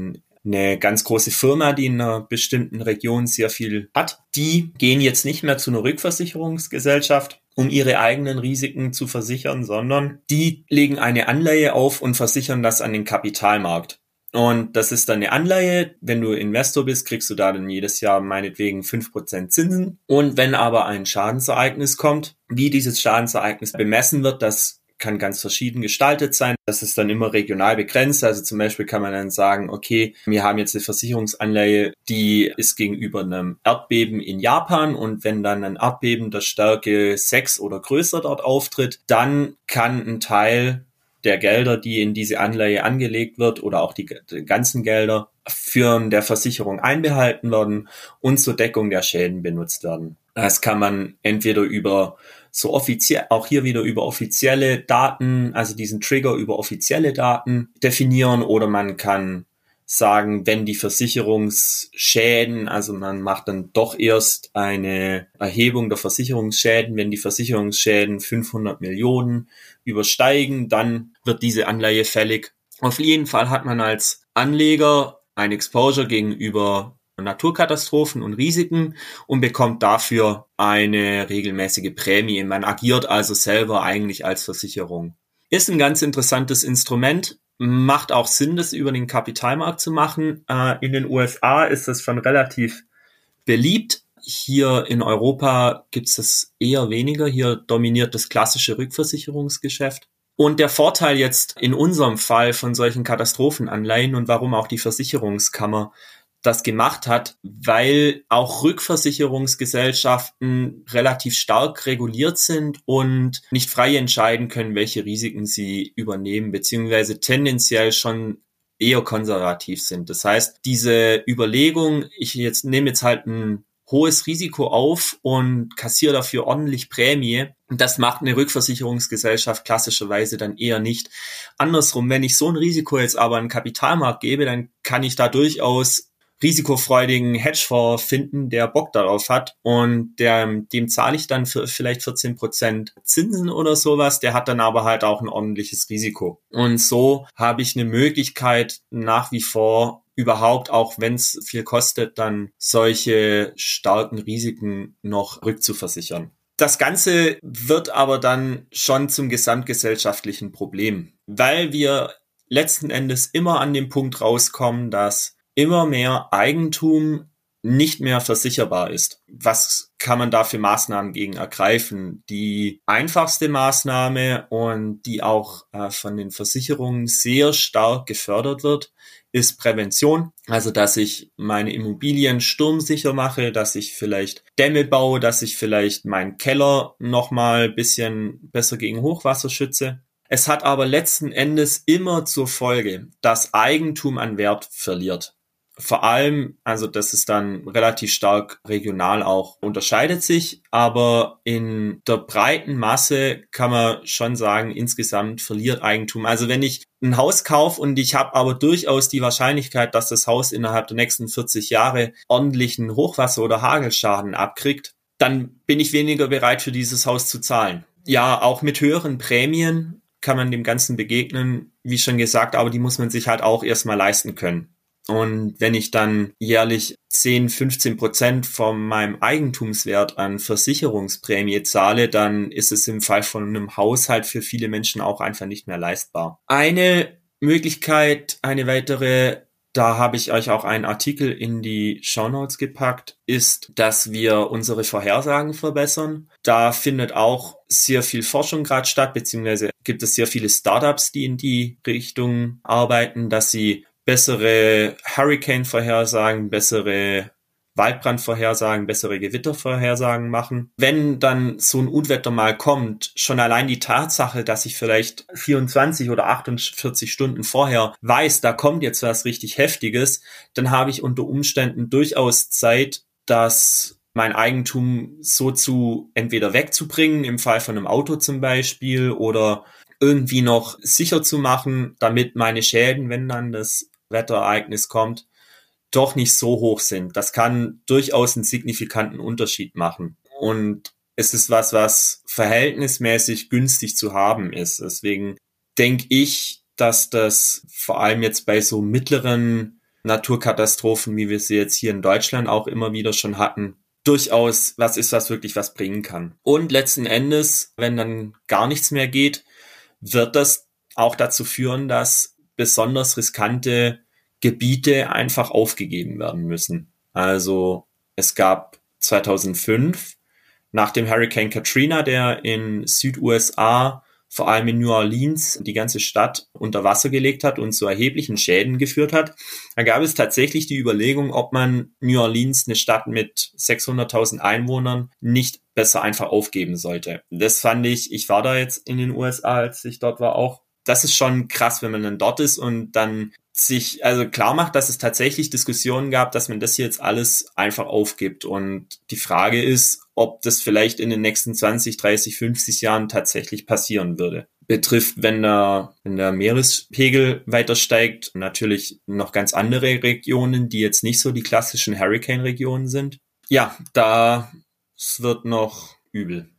Speaker 2: eine ganz große Firma, die in einer bestimmten Region sehr viel hat. Die gehen jetzt nicht mehr zu einer Rückversicherungsgesellschaft, um ihre eigenen Risiken zu versichern, sondern die legen eine Anleihe auf und versichern das an den Kapitalmarkt. Und das ist dann eine Anleihe. Wenn du Investor bist, kriegst du da dann jedes Jahr meinetwegen fünf Prozent Zinsen. Und wenn aber ein Schadensereignis kommt, wie dieses Schadensereignis bemessen wird, das kann ganz verschieden gestaltet sein. Das ist dann immer regional begrenzt. Also zum Beispiel kann man dann sagen, okay, wir haben jetzt eine Versicherungsanleihe, die ist gegenüber einem Erdbeben in Japan und wenn dann ein Erdbeben der Stärke 6 oder größer dort auftritt, dann kann ein Teil der Gelder, die in diese Anleihe angelegt wird oder auch die, die ganzen Gelder für der Versicherung einbehalten werden und zur Deckung der Schäden benutzt werden. Das kann man entweder über so offiziell, auch hier wieder über offizielle Daten, also diesen Trigger über offizielle Daten definieren oder man kann sagen, wenn die Versicherungsschäden, also man macht dann doch erst eine Erhebung der Versicherungsschäden, wenn die Versicherungsschäden 500 Millionen übersteigen, dann wird diese Anleihe fällig. Auf jeden Fall hat man als Anleger ein Exposure gegenüber Naturkatastrophen und Risiken und bekommt dafür eine regelmäßige Prämie. Man agiert also selber eigentlich als Versicherung. Ist ein ganz interessantes Instrument, macht auch Sinn, das über den Kapitalmarkt zu machen. Äh, in den USA ist das schon relativ beliebt. Hier in Europa gibt es das eher weniger. Hier dominiert das klassische Rückversicherungsgeschäft. Und der Vorteil jetzt in unserem Fall von solchen Katastrophenanleihen und warum auch die Versicherungskammer das gemacht hat, weil auch Rückversicherungsgesellschaften relativ stark reguliert sind und nicht frei entscheiden können, welche Risiken sie übernehmen, beziehungsweise tendenziell schon eher konservativ sind. Das heißt, diese Überlegung, ich jetzt nehme jetzt halt ein hohes Risiko auf und kassiere dafür ordentlich Prämie. Das macht eine Rückversicherungsgesellschaft klassischerweise dann eher nicht. Andersrum, wenn ich so ein Risiko jetzt aber an Kapitalmarkt gebe, dann kann ich da durchaus risikofreudigen Hedgefonds finden, der Bock darauf hat und der, dem zahle ich dann für vielleicht 14 Prozent Zinsen oder sowas. Der hat dann aber halt auch ein ordentliches Risiko. Und so habe ich eine Möglichkeit nach wie vor überhaupt, auch wenn es viel kostet, dann solche starken Risiken noch rückzuversichern. Das Ganze wird aber dann schon zum gesamtgesellschaftlichen Problem, weil wir letzten Endes immer an dem Punkt rauskommen, dass immer mehr Eigentum nicht mehr versicherbar ist. Was kann man da für Maßnahmen gegen ergreifen? Die einfachste Maßnahme und die auch äh, von den Versicherungen sehr stark gefördert wird, ist Prävention. Also, dass ich meine Immobilien sturmsicher mache, dass ich vielleicht Dämme baue, dass ich vielleicht meinen Keller nochmal bisschen besser gegen Hochwasser schütze. Es hat aber letzten Endes immer zur Folge, dass Eigentum an Wert verliert vor allem, also das ist dann relativ stark regional auch unterscheidet sich, aber in der breiten Masse kann man schon sagen, insgesamt verliert Eigentum. Also wenn ich ein Haus kaufe und ich habe aber durchaus die Wahrscheinlichkeit, dass das Haus innerhalb der nächsten 40 Jahre ordentlichen Hochwasser- oder Hagelschaden abkriegt, dann bin ich weniger bereit für dieses Haus zu zahlen. Ja, auch mit höheren Prämien kann man dem Ganzen begegnen, wie schon gesagt, aber die muss man sich halt auch erstmal leisten können. Und wenn ich dann jährlich 10, 15 Prozent von meinem Eigentumswert an Versicherungsprämie zahle, dann ist es im Fall von einem Haushalt für viele Menschen auch einfach nicht mehr leistbar. Eine Möglichkeit, eine weitere, da habe ich euch auch einen Artikel in die Show Notes gepackt, ist, dass wir unsere Vorhersagen verbessern. Da findet auch sehr viel Forschung gerade statt, beziehungsweise gibt es sehr viele Startups, die in die Richtung arbeiten, dass sie bessere Hurricane-Vorhersagen, bessere Waldbrandvorhersagen, bessere Gewittervorhersagen machen. Wenn dann so ein Unwetter mal kommt, schon allein die Tatsache, dass ich vielleicht 24 oder 48 Stunden vorher weiß, da kommt jetzt was richtig Heftiges, dann habe ich unter Umständen durchaus Zeit, dass mein Eigentum so zu entweder wegzubringen, im Fall von einem Auto zum Beispiel, oder irgendwie noch sicher zu machen, damit meine Schäden, wenn dann das Wetterereignis kommt, doch nicht so hoch sind. Das kann durchaus einen signifikanten Unterschied machen. Und es ist was, was verhältnismäßig günstig zu haben ist. Deswegen denke ich, dass das vor allem jetzt bei so mittleren Naturkatastrophen, wie wir sie jetzt hier in Deutschland auch immer wieder schon hatten, durchaus was ist, was wirklich was bringen kann. Und letzten Endes, wenn dann gar nichts mehr geht, wird das auch dazu führen, dass besonders riskante Gebiete einfach aufgegeben werden müssen. Also es gab 2005 nach dem Hurricane Katrina, der in Süd-USA vor allem in New Orleans die ganze Stadt unter Wasser gelegt hat und zu erheblichen Schäden geführt hat. Da gab es tatsächlich die Überlegung, ob man New Orleans, eine Stadt mit 600.000 Einwohnern, nicht besser einfach aufgeben sollte. Das fand ich, ich war da jetzt in den USA, als ich dort war, auch das ist schon krass, wenn man dann dort ist und dann sich also klar macht, dass es tatsächlich Diskussionen gab, dass man das hier jetzt alles einfach aufgibt. Und die Frage ist, ob das vielleicht in den nächsten 20, 30, 50 Jahren tatsächlich passieren würde. Betrifft, wenn der, wenn der Meerespegel weiter steigt, natürlich noch ganz andere Regionen, die jetzt nicht so die klassischen Hurricane-Regionen sind. Ja, da wird noch übel.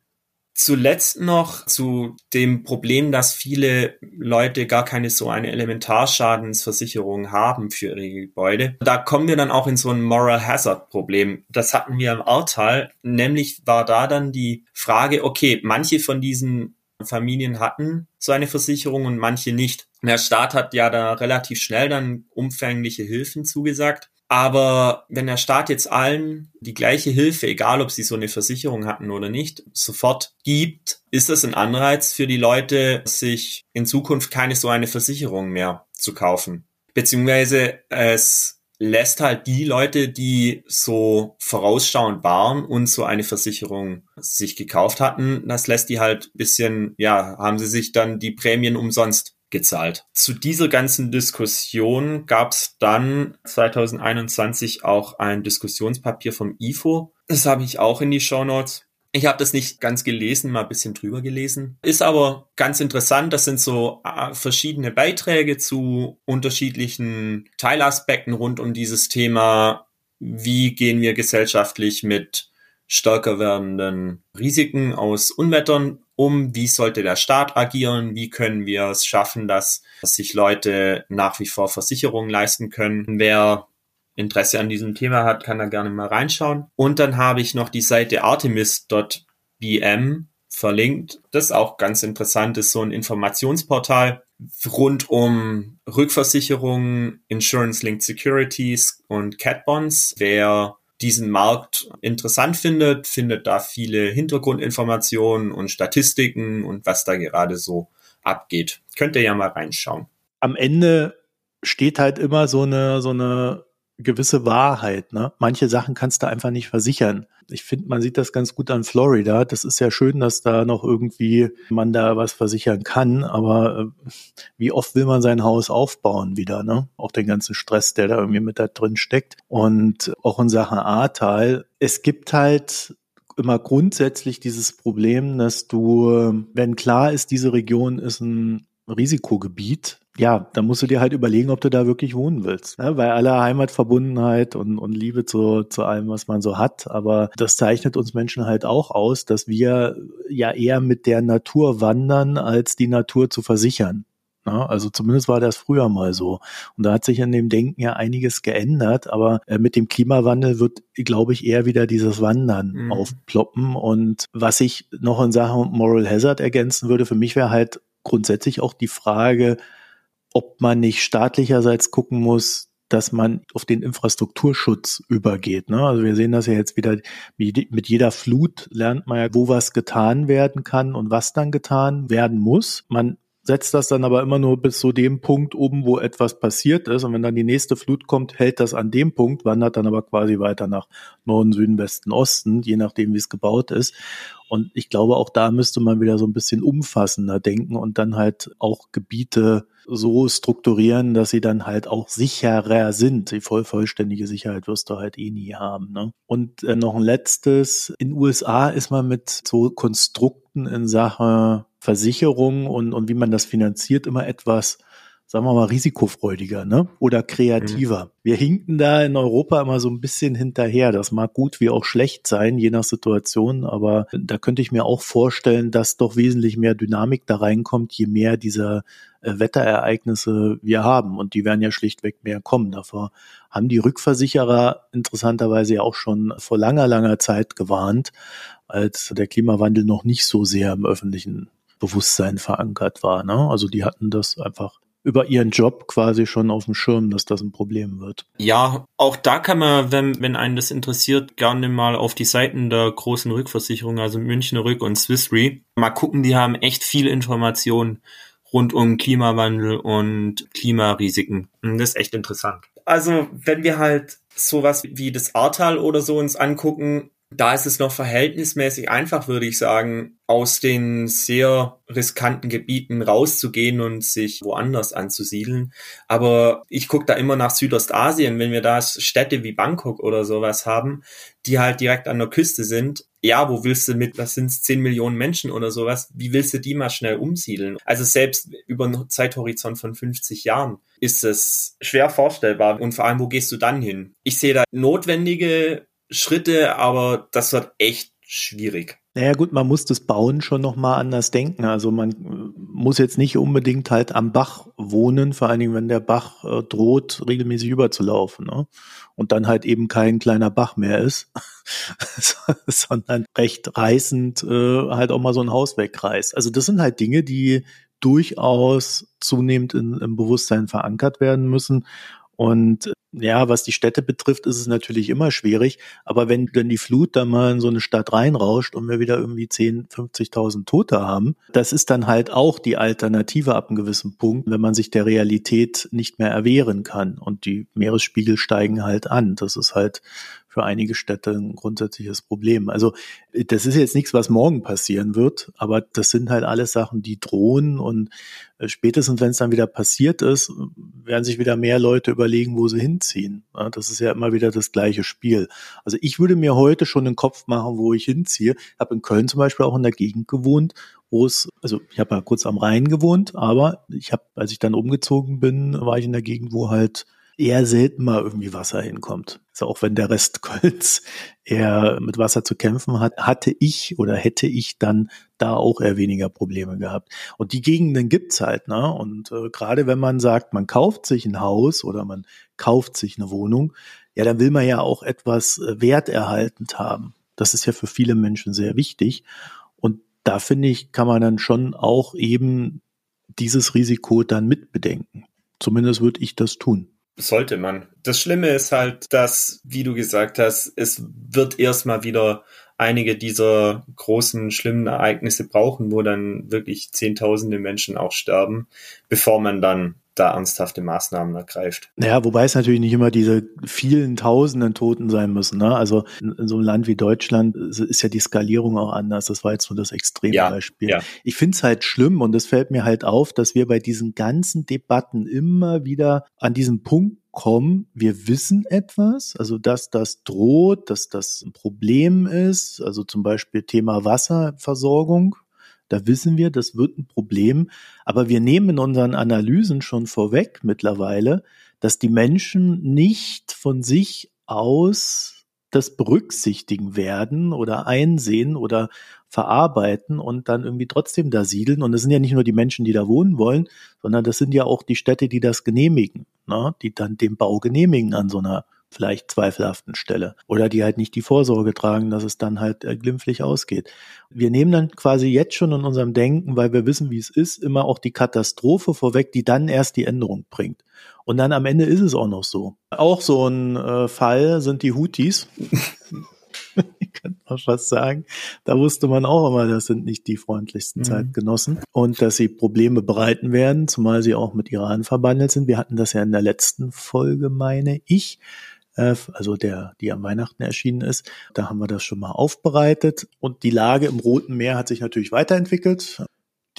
Speaker 2: Zuletzt noch zu dem Problem, dass viele Leute gar keine so eine Elementarschadensversicherung haben für ihre Gebäude. Da kommen wir dann auch in so ein Moral Hazard Problem. Das hatten wir im Ahrtal. Nämlich war da dann die Frage, okay, manche von diesen Familien hatten so eine Versicherung und manche nicht. Der Staat hat ja da relativ schnell dann umfängliche Hilfen zugesagt. Aber wenn der Staat jetzt allen die gleiche Hilfe, egal ob sie so eine Versicherung hatten oder nicht, sofort gibt, ist das ein Anreiz für die Leute, sich in Zukunft keine so eine Versicherung mehr zu kaufen. Beziehungsweise es lässt halt die Leute, die so vorausschauend waren und so eine Versicherung sich gekauft hatten, das lässt die halt bisschen, ja, haben sie sich dann die Prämien umsonst gezahlt. Zu dieser ganzen Diskussion gab es dann 2021 auch ein Diskussionspapier vom IFO. Das habe ich auch in die Show Notes. Ich habe das nicht ganz gelesen, mal ein bisschen drüber gelesen. Ist aber ganz interessant. Das sind so äh, verschiedene Beiträge zu unterschiedlichen Teilaspekten rund um dieses Thema. Wie gehen wir gesellschaftlich mit stärker werdenden Risiken aus Unwettern um, wie sollte der Staat agieren, wie können wir es schaffen, dass, dass sich Leute nach wie vor Versicherungen leisten können. Wer Interesse an diesem Thema hat, kann da gerne mal reinschauen. Und dann habe ich noch die Seite artemis.bm verlinkt. Das ist auch ganz interessant, das ist so ein Informationsportal rund um Rückversicherungen, Insurance-Linked Securities und Cat Bonds. Wer diesen Markt interessant findet, findet da viele Hintergrundinformationen und Statistiken und was da gerade so abgeht. Könnt ihr ja mal reinschauen.
Speaker 1: Am Ende steht halt immer so eine, so eine gewisse Wahrheit. Ne? Manche Sachen kannst du einfach nicht versichern. Ich finde, man sieht das ganz gut an Florida. Das ist ja schön, dass da noch irgendwie man da was versichern kann, aber äh, wie oft will man sein Haus aufbauen wieder, ne? Auch den ganzen Stress, der da irgendwie mit da drin steckt. Und auch in Sachen Ahrtal. Es gibt halt immer grundsätzlich dieses Problem, dass du, wenn klar ist, diese Region ist ein Risikogebiet, ja, dann musst du dir halt überlegen, ob du da wirklich wohnen willst. Ne? Bei aller Heimatverbundenheit und, und Liebe zu, zu allem, was man so hat. Aber das zeichnet uns Menschen halt auch aus, dass wir ja eher mit der Natur wandern, als die Natur zu versichern. Ne? Also zumindest war das früher mal so. Und da hat sich in dem Denken ja einiges geändert, aber äh, mit dem Klimawandel wird, glaube ich, eher wieder dieses Wandern mhm. aufploppen. Und was ich noch in Sachen Moral Hazard ergänzen würde, für mich wäre halt grundsätzlich auch die Frage, ob man nicht staatlicherseits gucken muss, dass man auf den Infrastrukturschutz übergeht. Ne? Also wir sehen das ja jetzt wieder mit jeder Flut lernt man ja, wo was getan werden kann und was dann getan werden muss. Man setzt das dann aber immer nur bis zu dem Punkt oben, wo etwas passiert ist. Und wenn dann die nächste Flut kommt, hält das an dem Punkt, wandert dann aber quasi weiter nach Norden, Süden, Westen, Osten, je nachdem, wie es gebaut ist. Und ich glaube, auch da müsste man wieder so ein bisschen umfassender denken und dann halt auch Gebiete so strukturieren, dass sie dann halt auch sicherer sind. Die voll vollständige Sicherheit wirst du halt eh nie haben. Ne? Und äh, noch ein letztes. In USA ist man mit so Konstrukten in Sache Versicherung und, und wie man das finanziert immer etwas sagen wir mal, risikofreudiger ne? oder kreativer. Mhm. Wir hinken da in Europa immer so ein bisschen hinterher. Das mag gut wie auch schlecht sein, je nach Situation, aber da könnte ich mir auch vorstellen, dass doch wesentlich mehr Dynamik da reinkommt, je mehr dieser äh, Wetterereignisse wir haben. Und die werden ja schlichtweg mehr kommen. Davor haben die Rückversicherer interessanterweise ja auch schon vor langer, langer Zeit gewarnt, als der Klimawandel noch nicht so sehr im öffentlichen Bewusstsein verankert war. Ne? Also die hatten das einfach über ihren Job quasi schon auf dem Schirm, dass das ein Problem wird.
Speaker 2: Ja, auch da kann man, wenn, wenn einen das interessiert, gerne mal auf die Seiten der großen Rückversicherung, also Münchner Rück und Swiss Re, mal gucken, die haben echt viel Informationen rund um Klimawandel und Klimarisiken. Das ist echt interessant. Also, wenn wir halt sowas wie das Ahrtal oder so uns angucken, da ist es noch verhältnismäßig einfach, würde ich sagen, aus den sehr riskanten Gebieten rauszugehen und sich woanders anzusiedeln. Aber ich gucke da immer nach Südostasien, wenn wir da Städte wie Bangkok oder sowas haben, die halt direkt an der Küste sind. Ja, wo willst du mit, was sind 10 Millionen Menschen oder sowas, wie willst du die mal schnell umsiedeln? Also selbst über einen Zeithorizont von 50 Jahren ist es schwer vorstellbar. Und vor allem, wo gehst du dann hin? Ich sehe da notwendige Schritte, aber das wird echt schwierig.
Speaker 1: Naja gut, man muss das Bauen schon nochmal anders denken. Also man muss jetzt nicht unbedingt halt am Bach wohnen, vor allen Dingen, wenn der Bach äh, droht, regelmäßig überzulaufen. Ne? Und dann halt eben kein kleiner Bach mehr ist, sondern recht reißend äh, halt auch mal so ein Haus wegreißt. Also das sind halt Dinge, die durchaus zunehmend in, im Bewusstsein verankert werden müssen. Und ja, was die Städte betrifft, ist es natürlich immer schwierig. Aber wenn dann die Flut da mal in so eine Stadt reinrauscht und wir wieder irgendwie 10, 50.000 Tote haben, das ist dann halt auch die Alternative ab einem gewissen Punkt, wenn man sich der Realität nicht mehr erwehren kann. Und die Meeresspiegel steigen halt an. Das ist halt für einige Städte ein grundsätzliches Problem. Also das ist jetzt nichts, was morgen passieren wird, aber das sind halt alles Sachen, die drohen und äh, spätestens, wenn es dann wieder passiert ist, werden sich wieder mehr Leute überlegen, wo sie hinziehen. Das ist ja immer wieder das gleiche Spiel. Also ich würde mir heute schon den Kopf machen, wo ich hinziehe. Ich habe in Köln zum Beispiel auch in der Gegend gewohnt, wo es, also ich habe ja kurz am Rhein gewohnt, aber ich habe, als ich dann umgezogen bin, war ich in der Gegend, wo halt eher selten mal irgendwie Wasser hinkommt. Also auch wenn der Rest Kölns eher mit Wasser zu kämpfen hat, hatte ich oder hätte ich dann da auch eher weniger Probleme gehabt. Und die Gegenden gibt's halt, ne? Und äh, gerade wenn man sagt, man kauft sich ein Haus oder man kauft sich eine Wohnung, ja, dann will man ja auch etwas äh, werterhaltend haben. Das ist ja für viele Menschen sehr wichtig. Und da finde ich, kann man dann schon auch eben dieses Risiko dann mitbedenken. Zumindest würde ich das tun.
Speaker 2: Sollte man. Das Schlimme ist halt, dass, wie du gesagt hast, es wird erstmal wieder einige dieser großen, schlimmen Ereignisse brauchen, wo dann wirklich Zehntausende Menschen auch sterben, bevor man dann da ernsthafte Maßnahmen ergreift.
Speaker 1: Naja, wobei es natürlich nicht immer diese vielen tausenden Toten sein müssen. Ne? Also in, so einem Land wie Deutschland ist ja die Skalierung auch anders. Das war jetzt nur das Extrembeispiel. Ja, ja. Ich finde es halt schlimm und es fällt mir halt auf, dass wir bei diesen ganzen Debatten immer wieder an diesen Punkt kommen, wir wissen etwas, also dass das droht, dass das ein Problem ist, also zum Beispiel Thema Wasserversorgung, da wissen wir, das wird ein Problem. Aber wir nehmen in unseren Analysen schon vorweg mittlerweile, dass die Menschen nicht von sich aus das berücksichtigen werden oder einsehen oder verarbeiten und dann irgendwie trotzdem da siedeln. Und es sind ja nicht nur die Menschen, die da wohnen wollen, sondern das sind ja auch die Städte, die das genehmigen, ne? die dann den Bau genehmigen an so einer vielleicht zweifelhaften Stelle oder die halt nicht die Vorsorge tragen, dass es dann halt äh, glimpflich ausgeht. Wir nehmen dann quasi jetzt schon in unserem Denken, weil wir wissen, wie es ist, immer auch die Katastrophe vorweg, die dann erst die Änderung bringt. Und dann am Ende ist es auch noch so. Auch so ein äh, Fall sind die Houthis. ich kann auch was sagen. Da wusste man auch immer, das sind nicht die freundlichsten mhm. Zeitgenossen und dass sie Probleme bereiten werden, zumal sie auch mit Iran verbandelt sind. Wir hatten das ja in der letzten Folge, meine ich äh, also der, die am Weihnachten erschienen ist. Da haben wir das schon mal aufbereitet. Und die Lage im Roten Meer hat sich natürlich weiterentwickelt.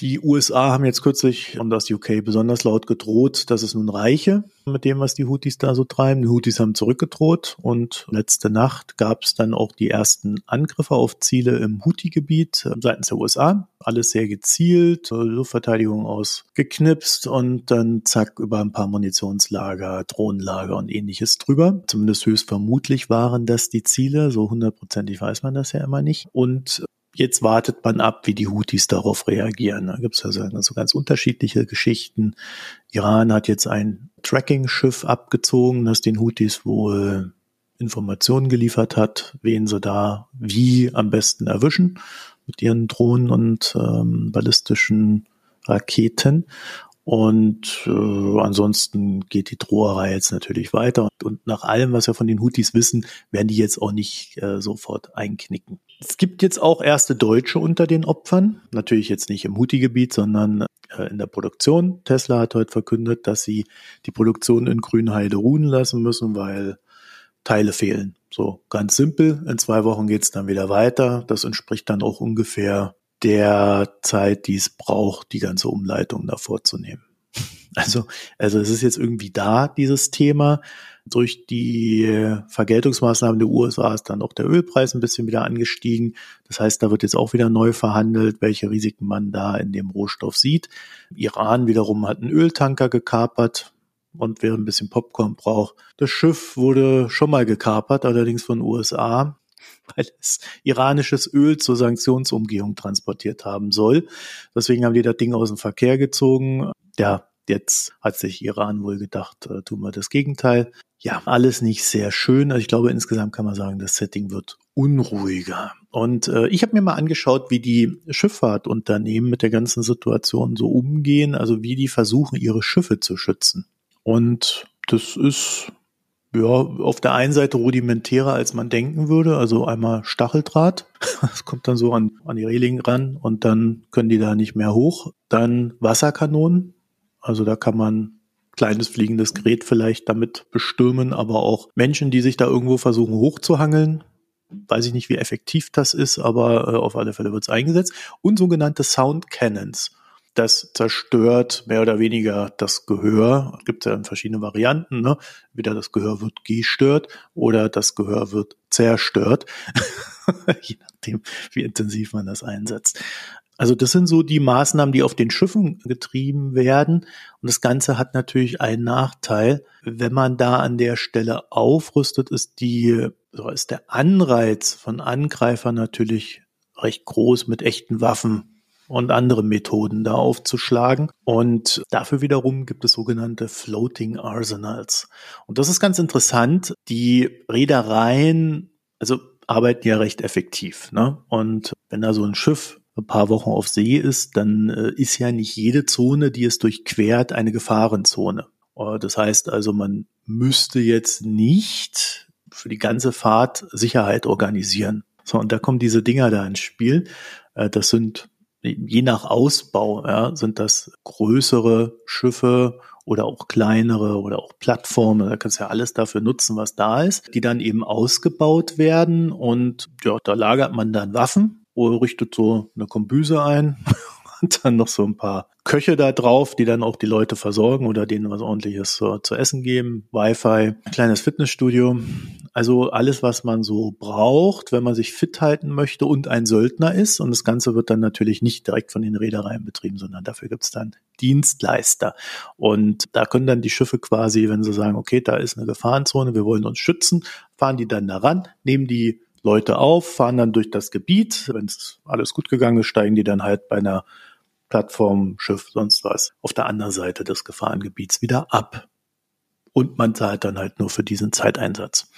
Speaker 1: Die USA haben jetzt kürzlich und das UK besonders laut gedroht, dass es nun reiche mit dem, was die Houthis da so treiben. Die Houthis haben zurückgedroht und letzte Nacht gab es dann auch die ersten Angriffe auf Ziele im Houthi-Gebiet seitens der USA. Alles sehr gezielt, Luftverteidigung ausgeknipst und dann zack über ein paar Munitionslager, Drohnenlager und ähnliches drüber. Zumindest höchst vermutlich waren das die Ziele. So hundertprozentig weiß man das ja immer nicht. Und Jetzt wartet man ab, wie die Houthis darauf reagieren. Da gibt es also, ganz unterschiedliche Geschichten. Iran hat jetzt ein Tracking-Schiff abgezogen, das den Houthis wohl Informationen geliefert hat, wen sie da wie am besten erwischen mit ihren Drohnen und ähm, ballistischen Raketen. Und äh, ansonsten geht die Droherei jetzt natürlich weiter. Und nach allem, was wir von den Houthis wissen, werden die jetzt auch nicht äh, sofort einknicken. Es gibt jetzt auch erste Deutsche unter den Opfern. Natürlich jetzt nicht im Houthi-Gebiet, sondern äh, in der Produktion. Tesla hat heute verkündet, dass sie die Produktion in Grünheide ruhen lassen müssen, weil Teile fehlen. So ganz simpel. In zwei Wochen geht's dann wieder weiter. Das entspricht dann auch ungefähr der Zeit, die es braucht, die ganze Umleitung da vorzunehmen. Also, also es ist jetzt irgendwie da, dieses Thema. Durch die Vergeltungsmaßnahmen der USA ist dann auch der Ölpreis ein bisschen wieder angestiegen. Das heißt, da wird jetzt auch wieder neu verhandelt, welche Risiken man da in dem Rohstoff sieht. Iran wiederum hat einen Öltanker gekapert und wer ein bisschen Popcorn braucht. Das Schiff wurde schon mal gekapert, allerdings von USA weil es iranisches Öl zur Sanktionsumgehung transportiert haben soll. Deswegen haben die das Ding aus dem Verkehr gezogen. Ja, jetzt hat sich Iran wohl gedacht, äh, tun wir das Gegenteil. Ja, alles nicht sehr schön. Also ich glaube, insgesamt kann man sagen, das Setting wird unruhiger. Und äh, ich habe mir mal angeschaut, wie die Schifffahrtunternehmen mit der ganzen Situation so umgehen, also wie die versuchen, ihre Schiffe zu schützen. Und das ist ja, auf der einen Seite rudimentärer, als man denken würde. Also einmal Stacheldraht. Das kommt dann so an, an die Reling ran und dann können die da nicht mehr hoch. Dann Wasserkanonen. Also da kann man kleines fliegendes Gerät vielleicht damit bestürmen, aber auch Menschen, die sich da irgendwo versuchen hochzuhangeln. Weiß ich nicht, wie effektiv das ist, aber äh, auf alle Fälle wird es eingesetzt. Und sogenannte Sound Cannons. Das zerstört mehr oder weniger das Gehör. Es gibt ja verschiedene Varianten. Ne? Wieder das Gehör wird gestört oder das Gehör wird zerstört. Je nachdem, wie intensiv man das einsetzt. Also das sind so die Maßnahmen, die auf den Schiffen getrieben werden. Und das Ganze hat natürlich einen Nachteil. Wenn man da an der Stelle aufrüstet, ist die, ist der Anreiz von Angreifern natürlich recht groß mit echten Waffen und andere Methoden da aufzuschlagen. Und dafür wiederum gibt es sogenannte Floating Arsenals. Und das ist ganz interessant. Die Reedereien, also arbeiten ja recht effektiv. Ne? Und wenn da so ein Schiff ein paar Wochen auf See ist, dann äh, ist ja nicht jede Zone, die es durchquert, eine Gefahrenzone. Äh, das heißt also, man müsste jetzt nicht für die ganze Fahrt Sicherheit organisieren. So, und da kommen diese Dinger da ins Spiel. Äh, das sind je nach Ausbau ja, sind das größere Schiffe oder auch kleinere oder auch Plattformen. Da kannst du ja alles dafür nutzen, was da ist, die dann eben ausgebaut werden und ja, da lagert man dann Waffen oder richtet so eine Kombüse ein und dann noch so ein paar Köche da drauf, die dann auch die Leute versorgen oder denen was ordentliches zu, zu essen geben. Wi-Fi, kleines Fitnessstudio. Also alles, was man so braucht, wenn man sich fit halten möchte und ein Söldner ist. Und das Ganze wird dann natürlich nicht direkt von den Reedereien betrieben, sondern dafür gibt es dann Dienstleister. Und da können dann die Schiffe quasi, wenn sie sagen, okay, da ist eine Gefahrenzone, wir wollen uns schützen, fahren die dann daran, nehmen die Leute auf, fahren dann durch das Gebiet. Wenn es alles gut gegangen ist, steigen die dann halt bei einer Plattform, Schiff, sonst was, auf der anderen Seite des Gefahrengebiets wieder ab. Und man zahlt dann halt nur für diesen Zeiteinsatz.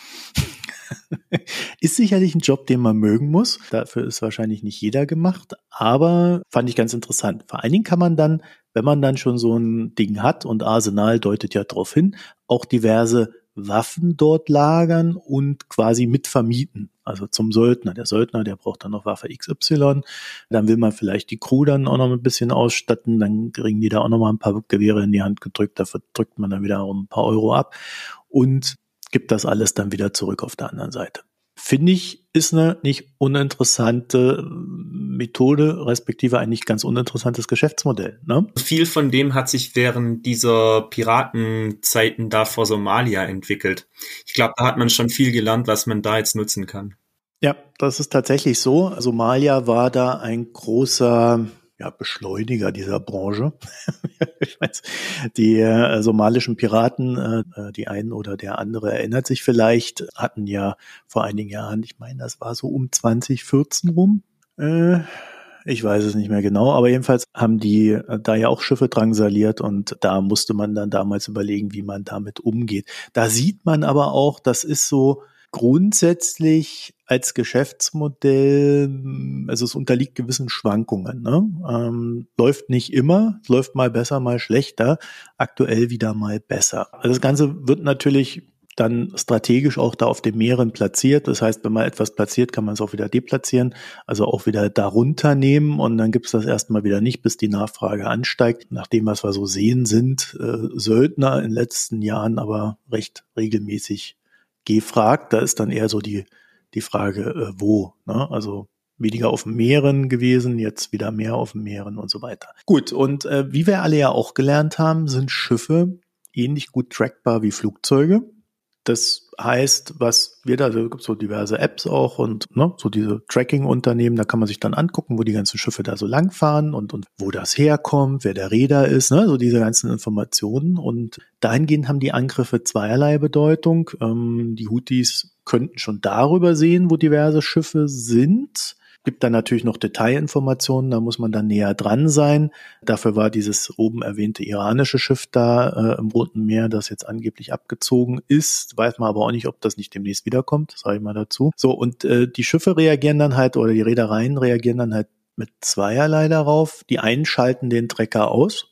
Speaker 1: ist sicherlich ein Job, den man mögen muss. Dafür ist wahrscheinlich nicht jeder gemacht, aber fand ich ganz interessant. Vor allen Dingen kann man dann, wenn man dann schon so ein Ding hat und Arsenal deutet ja darauf hin, auch diverse Waffen dort lagern und quasi mit vermieten. Also zum Söldner. Der Söldner, der braucht dann noch Waffe XY. Dann will man vielleicht die Crew dann auch noch ein bisschen ausstatten. Dann kriegen die da auch noch mal ein paar Gewehre in die Hand gedrückt. Dafür drückt man dann wieder um ein paar Euro ab und gibt das alles dann wieder zurück auf der anderen Seite finde ich, ist eine nicht uninteressante Methode, respektive ein nicht ganz uninteressantes Geschäftsmodell. Ne?
Speaker 2: Viel von dem hat sich während dieser Piratenzeiten da vor Somalia entwickelt. Ich glaube, da hat man schon viel gelernt, was man da jetzt nutzen kann.
Speaker 1: Ja, das ist tatsächlich so. Somalia war da ein großer ja, Beschleuniger dieser Branche. ich weiß, die äh, somalischen Piraten, äh, äh, die ein oder der andere erinnert sich vielleicht, hatten ja vor einigen Jahren, ich meine, das war so um 2014 rum. Ich weiß es nicht mehr genau, aber jedenfalls haben die da ja auch Schiffe drangsaliert und da musste man dann damals überlegen, wie man damit umgeht. Da sieht man aber auch, das ist so, grundsätzlich als Geschäftsmodell, also es unterliegt gewissen Schwankungen. Ne? Ähm, läuft nicht immer, läuft mal besser, mal schlechter, aktuell wieder mal besser. Also das Ganze wird natürlich dann strategisch auch da auf den Meeren platziert. Das heißt, wenn man etwas platziert, kann man es auch wieder deplatzieren, also auch wieder darunter nehmen und dann gibt es das erstmal wieder nicht, bis die Nachfrage ansteigt. Nach dem, was wir so sehen, sind äh, Söldner in den letzten Jahren aber recht regelmäßig gefragt. Da ist dann eher so die, die Frage, äh, wo. Ne? Also weniger auf den Meeren gewesen, jetzt wieder mehr auf den Meeren und so weiter. Gut, und äh, wie wir alle ja auch gelernt haben, sind Schiffe ähnlich gut trackbar wie Flugzeuge. Das heißt, was wir da, also gibt so diverse Apps auch und ne, so diese Tracking-Unternehmen, da kann man sich dann angucken, wo die ganzen Schiffe da so langfahren und, und wo das herkommt, wer der Räder ist, ne, so diese ganzen Informationen. Und dahingehend haben die Angriffe zweierlei Bedeutung. Ähm, die Houthis könnten schon darüber sehen, wo diverse Schiffe sind Gibt dann natürlich noch Detailinformationen, da muss man dann näher dran sein. Dafür war dieses oben erwähnte iranische Schiff da äh, im Roten Meer, das jetzt angeblich abgezogen ist. Weiß man aber auch nicht, ob das nicht demnächst wiederkommt, sage ich mal dazu. So, und äh, die Schiffe reagieren dann halt, oder die Reedereien reagieren dann halt mit zweierlei darauf. Die einen schalten den Trecker aus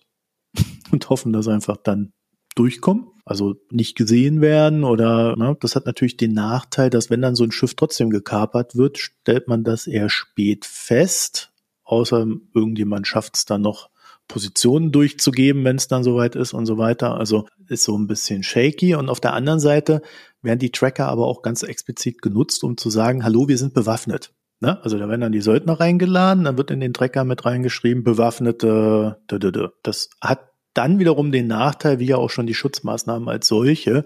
Speaker 1: und hoffen, dass einfach dann durchkommen, also nicht gesehen werden oder ne, das hat natürlich den Nachteil, dass wenn dann so ein Schiff trotzdem gekapert wird, stellt man das eher spät fest, außer irgendjemand schafft es dann noch Positionen durchzugeben, wenn es dann soweit ist und so weiter. Also ist so ein bisschen shaky. Und auf der anderen Seite werden die Tracker aber auch ganz explizit genutzt, um zu sagen, hallo, wir sind bewaffnet. Ne? Also da werden dann die Söldner reingeladen, dann wird in den Tracker mit reingeschrieben, bewaffnete. Das hat dann wiederum den Nachteil, wie ja auch schon die Schutzmaßnahmen als solche,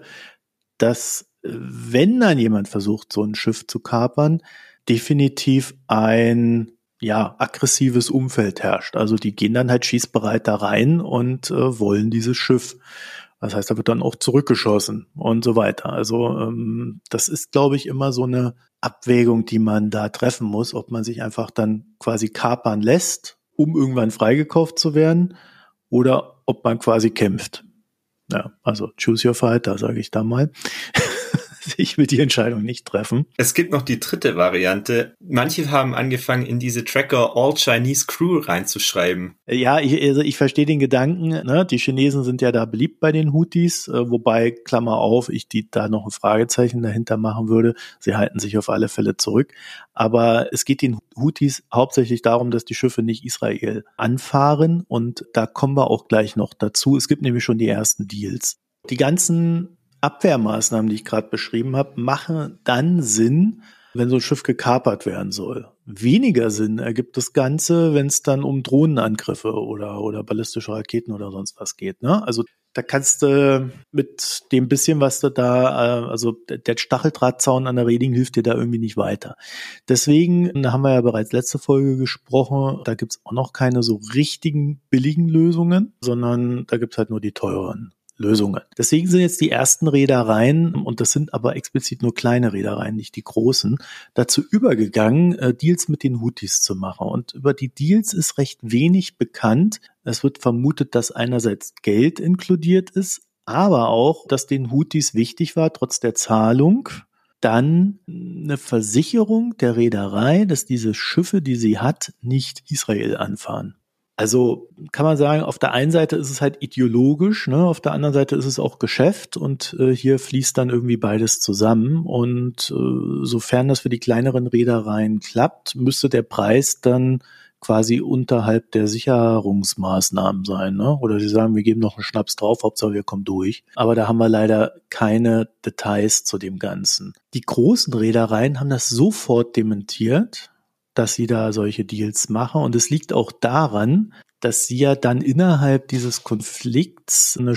Speaker 1: dass äh, wenn dann jemand versucht, so ein Schiff zu kapern, definitiv ein ja, aggressives Umfeld herrscht. Also die gehen dann halt schießbereit da rein und äh, wollen dieses Schiff. Das heißt, da wird dann auch zurückgeschossen und so weiter. Also ähm, das ist, glaube ich, immer so eine Abwägung, die man da treffen muss, ob man sich einfach dann quasi kapern lässt, um irgendwann freigekauft zu werden, oder ob man quasi kämpft. Ja, also choose your fighter, sage ich da mal. ich will die Entscheidung nicht treffen.
Speaker 2: Es gibt noch die dritte Variante. Manche haben angefangen, in diese Tracker All Chinese Crew reinzuschreiben.
Speaker 1: Ja, ich, also ich verstehe den Gedanken. Ne? Die Chinesen sind ja da beliebt bei den Houthis, äh, wobei, Klammer auf, ich die da noch ein Fragezeichen dahinter machen würde. Sie halten sich auf alle Fälle zurück. Aber es geht den Houthis hauptsächlich darum, dass die Schiffe nicht Israel anfahren. Und da kommen wir auch gleich noch dazu. Es gibt nämlich schon die ersten Deals. Die ganzen Abwehrmaßnahmen, die ich gerade beschrieben habe, machen dann Sinn, wenn so ein Schiff gekapert werden soll. Weniger Sinn ergibt das Ganze, wenn es dann um Drohnenangriffe oder, oder ballistische Raketen oder sonst was geht. Ne? Also da kannst du mit dem bisschen, was du da, äh, also der Stacheldrahtzaun an der Reding hilft dir da irgendwie nicht weiter. Deswegen, da haben wir ja bereits letzte Folge gesprochen, da gibt's auch noch keine so richtigen billigen Lösungen, sondern da gibt's halt nur die teuren. Lösungen. Deswegen sind jetzt die ersten Reedereien, und das sind aber explizit nur kleine Reedereien, nicht die großen, dazu übergegangen, äh, Deals mit den Houthis zu machen. Und über die Deals ist recht wenig bekannt. Es wird vermutet, dass einerseits Geld inkludiert ist, aber auch, dass den Houthis wichtig war, trotz der Zahlung, dann eine Versicherung der Reederei, dass diese Schiffe, die sie hat, nicht Israel anfahren. Also kann man sagen, auf der einen Seite ist es halt ideologisch, ne? auf der anderen Seite ist es auch Geschäft und äh, hier fließt dann irgendwie beides zusammen. Und äh, sofern das für die kleineren Reedereien klappt, müsste der Preis dann quasi unterhalb der Sicherungsmaßnahmen sein. Ne? Oder sie sagen, wir geben noch einen Schnaps drauf, Hauptsache wir kommen durch. Aber da haben wir leider keine Details zu dem Ganzen. Die großen Reedereien haben das sofort dementiert dass sie da solche Deals machen. Und es liegt auch daran, dass sie ja dann innerhalb dieses Konflikts eine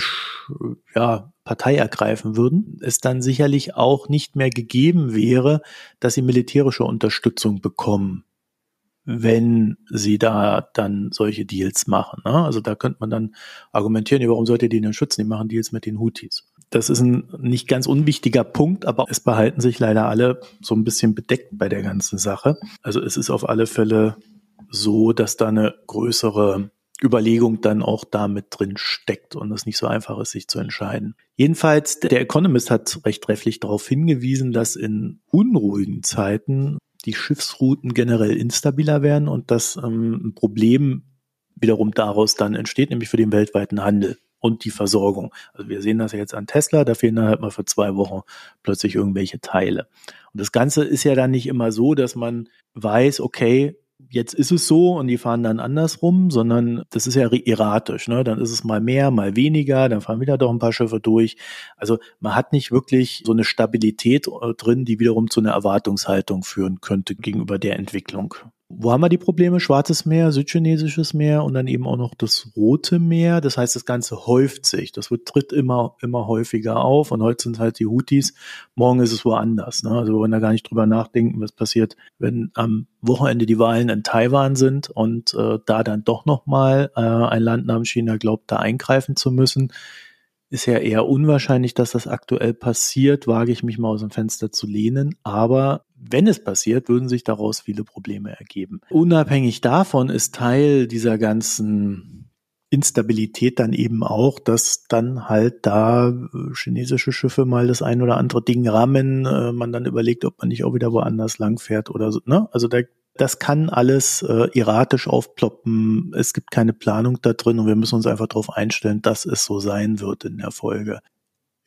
Speaker 1: ja, Partei ergreifen würden, es dann sicherlich auch nicht mehr gegeben wäre, dass sie militärische Unterstützung bekommen, wenn sie da dann solche Deals machen. Ne? Also da könnte man dann argumentieren, warum sollt ihr die denn schützen? Die machen Deals mit den Houthis. Das ist ein nicht ganz unwichtiger Punkt, aber es behalten sich leider alle so ein bisschen bedeckt bei der ganzen Sache. Also es ist auf alle Fälle so, dass da eine größere Überlegung dann auch damit drin steckt und es nicht so einfach ist, sich zu entscheiden. Jedenfalls, der Economist hat recht trefflich darauf hingewiesen, dass in unruhigen Zeiten die Schiffsrouten generell instabiler werden und dass ähm, ein Problem wiederum daraus dann entsteht, nämlich für den weltweiten Handel und die Versorgung. Also wir sehen das ja jetzt an Tesla, da fehlen dann halt mal für zwei Wochen plötzlich irgendwelche Teile. Und das Ganze ist ja dann nicht immer so, dass man weiß, okay, jetzt ist es so und die fahren dann andersrum, sondern das ist ja erratisch. Ne? Dann ist es mal mehr, mal weniger, dann fahren wieder doch ein paar Schiffe durch. Also man hat nicht wirklich so eine Stabilität äh, drin, die wiederum zu einer Erwartungshaltung führen könnte gegenüber der Entwicklung. Wo haben wir die Probleme? Schwarzes Meer, Südchinesisches Meer und dann eben auch noch das Rote Meer. Das heißt, das Ganze häuft sich. Das wird, tritt immer, immer häufiger auf. Und heute sind halt die Houthis. Morgen ist es woanders. Ne? Also wir wollen da gar nicht drüber nachdenken, was passiert, wenn am Wochenende die Wahlen in Taiwan sind und äh, da dann doch nochmal äh, ein Land namens China glaubt, da eingreifen zu müssen ist ja eher unwahrscheinlich, dass das aktuell passiert, wage ich mich mal aus dem Fenster zu lehnen. Aber wenn es passiert, würden sich daraus viele Probleme ergeben. Unabhängig davon ist Teil dieser ganzen Instabilität dann eben auch, dass dann halt da äh, chinesische Schiffe mal das ein oder andere Ding rammen, äh, man dann überlegt, ob man nicht auch wieder woanders langfährt oder so. Ne? Also da das kann alles äh, erratisch aufploppen. Es gibt keine Planung da drin und wir müssen uns einfach darauf einstellen, dass es so sein wird in der Folge.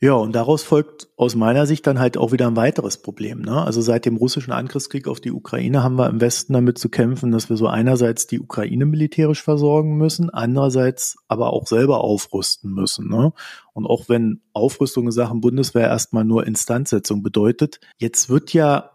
Speaker 1: Ja, und daraus folgt aus meiner Sicht dann halt auch wieder ein weiteres Problem. Ne? Also seit dem russischen Angriffskrieg auf die Ukraine haben wir im Westen damit zu kämpfen, dass wir so einerseits die Ukraine militärisch versorgen müssen, andererseits aber auch selber aufrüsten müssen. Ne? Und auch wenn Aufrüstung in Sachen Bundeswehr erstmal nur Instandsetzung bedeutet, jetzt wird ja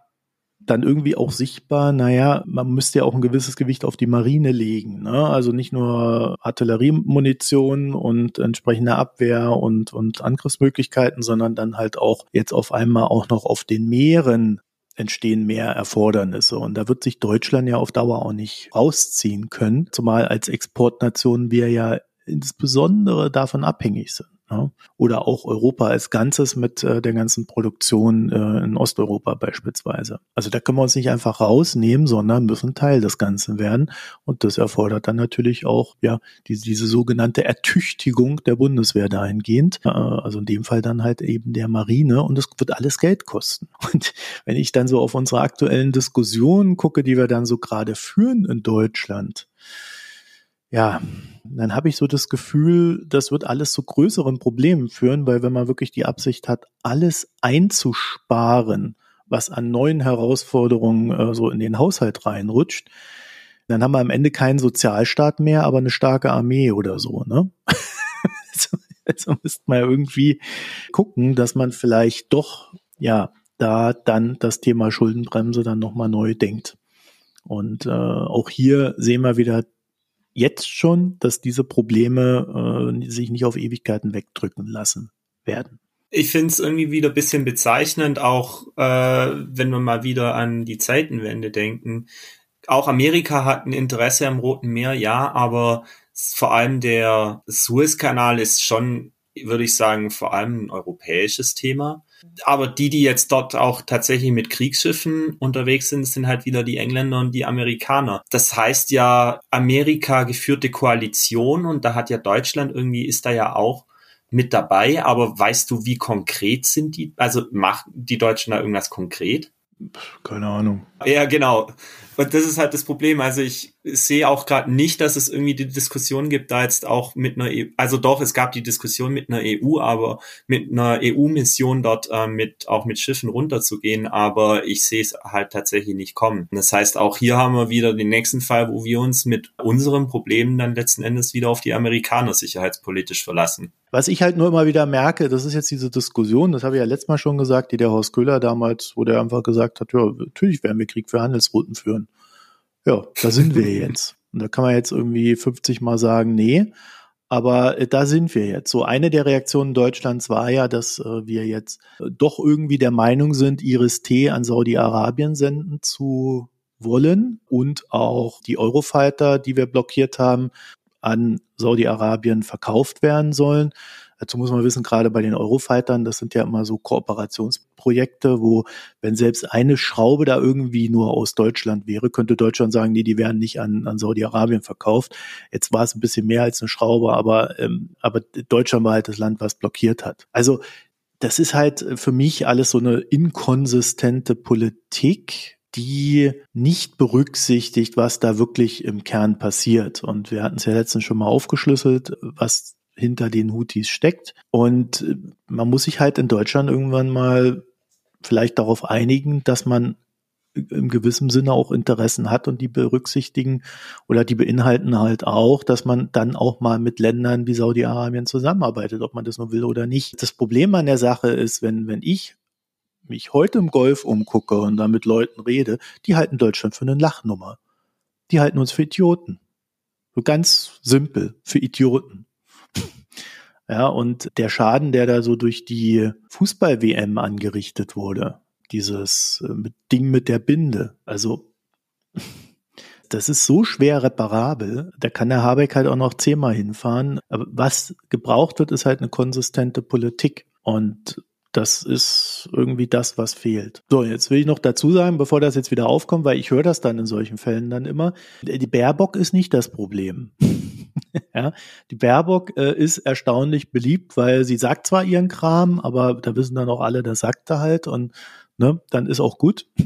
Speaker 1: dann irgendwie auch sichtbar, naja, man müsste ja auch ein gewisses Gewicht auf die Marine legen. Ne? Also nicht nur Artilleriemunition und entsprechende Abwehr und, und Angriffsmöglichkeiten, sondern dann halt auch jetzt auf einmal auch noch auf den Meeren entstehen mehr Erfordernisse. Und da wird sich Deutschland ja auf Dauer auch nicht rausziehen können, zumal als Exportnation wir ja insbesondere davon abhängig sind. Ja? Oder auch Europa als Ganzes mit äh, der ganzen Produktion äh, in Osteuropa beispielsweise. Also da können wir uns nicht einfach rausnehmen, sondern müssen Teil des Ganzen werden. Und das erfordert dann natürlich auch ja diese, diese sogenannte Ertüchtigung der Bundeswehr dahingehend. Äh, also in dem Fall dann halt eben der Marine. Und es wird alles Geld kosten. Und wenn ich dann so auf unsere aktuellen Diskussionen gucke, die wir dann so gerade führen in Deutschland, ja, dann habe ich so das Gefühl, das wird alles zu größeren Problemen führen, weil wenn man wirklich die Absicht hat, alles einzusparen, was an neuen Herausforderungen äh, so in den Haushalt reinrutscht, dann haben wir am Ende keinen Sozialstaat mehr, aber eine starke Armee oder so, ne? also, also müsste man irgendwie gucken, dass man vielleicht doch, ja, da dann das Thema Schuldenbremse dann nochmal neu denkt. Und äh, auch hier sehen wir wieder jetzt schon, dass diese Probleme äh, sich nicht auf Ewigkeiten wegdrücken lassen werden.
Speaker 2: Ich finde es irgendwie wieder ein bisschen bezeichnend, auch äh, wenn wir mal wieder an die Zeitenwende denken. Auch Amerika hat ein Interesse am Roten Meer, ja, aber vor allem der Suezkanal ist schon, würde ich sagen, vor allem ein europäisches Thema. Aber die, die jetzt dort auch tatsächlich mit Kriegsschiffen unterwegs sind, sind halt wieder die Engländer und die Amerikaner. Das heißt ja, Amerika geführte Koalition und da hat ja Deutschland irgendwie, ist da ja auch mit dabei, aber weißt du, wie konkret sind die? Also machen die Deutschen da irgendwas konkret?
Speaker 1: Keine Ahnung.
Speaker 2: Ja, genau. Und das ist halt das Problem. Also ich sehe auch gerade nicht, dass es irgendwie die Diskussion gibt, da jetzt auch mit einer, EU, also doch, es gab die Diskussion mit einer EU, aber mit einer EU-Mission dort äh, mit auch mit Schiffen runterzugehen, aber ich sehe es halt tatsächlich nicht kommen. Das heißt, auch hier haben wir wieder den nächsten Fall, wo wir uns mit unseren Problemen dann letzten Endes wieder auf die Amerikaner sicherheitspolitisch verlassen.
Speaker 1: Was ich halt nur immer wieder merke, das ist jetzt diese Diskussion, das habe ich ja letztes Mal schon gesagt, die der Horst Köhler damals, wo der einfach gesagt hat, ja, natürlich werden wir Krieg für Handelsrouten führen. Ja, da sind wir jetzt. Und da kann man jetzt irgendwie 50 Mal sagen, nee, aber äh, da sind wir jetzt. So eine der Reaktionen Deutschlands war ja, dass äh, wir jetzt äh, doch irgendwie der Meinung sind, Iris T an Saudi-Arabien senden zu wollen und auch die Eurofighter, die wir blockiert haben, an Saudi-Arabien verkauft werden sollen. Dazu muss man wissen, gerade bei den Eurofightern, das sind ja immer so Kooperationsprojekte, wo, wenn selbst eine Schraube da irgendwie nur aus Deutschland wäre, könnte Deutschland sagen, nee, die werden nicht an, an Saudi-Arabien verkauft. Jetzt war es ein bisschen mehr als eine Schraube, aber, ähm, aber Deutschland war halt das Land, was blockiert hat. Also, das ist halt für mich alles so eine inkonsistente Politik, die nicht berücksichtigt, was da wirklich im Kern passiert. Und wir hatten es ja letztens schon mal aufgeschlüsselt, was hinter den Houthis steckt. Und äh, man muss sich halt in Deutschland irgendwann mal vielleicht darauf einigen, dass man im gewissen Sinne auch Interessen hat und die berücksichtigen oder die beinhalten halt auch, dass man dann auch mal mit Ländern wie Saudi-Arabien zusammenarbeitet, ob man das nur will oder nicht. Das Problem an der Sache ist, wenn, wenn ich mich heute im Golf umgucke und da mit Leuten rede, die halten Deutschland für eine Lachnummer. Die halten uns für Idioten. So ganz simpel, für Idioten. Ja, und der Schaden, der da so durch die Fußball-WM angerichtet wurde, dieses äh, Ding mit der Binde, also das ist so schwer reparabel, da kann der Habeck halt auch noch zehnmal hinfahren. Aber was gebraucht wird, ist halt eine konsistente Politik. Und das ist irgendwie das, was fehlt. So, jetzt will ich noch dazu sagen, bevor das jetzt wieder aufkommt, weil ich höre das dann in solchen Fällen dann immer, die Baerbock ist nicht das Problem. ja, die Baerbock äh, ist erstaunlich beliebt, weil sie sagt zwar ihren Kram, aber da wissen dann auch alle, das sagt er halt und ne, dann ist auch gut.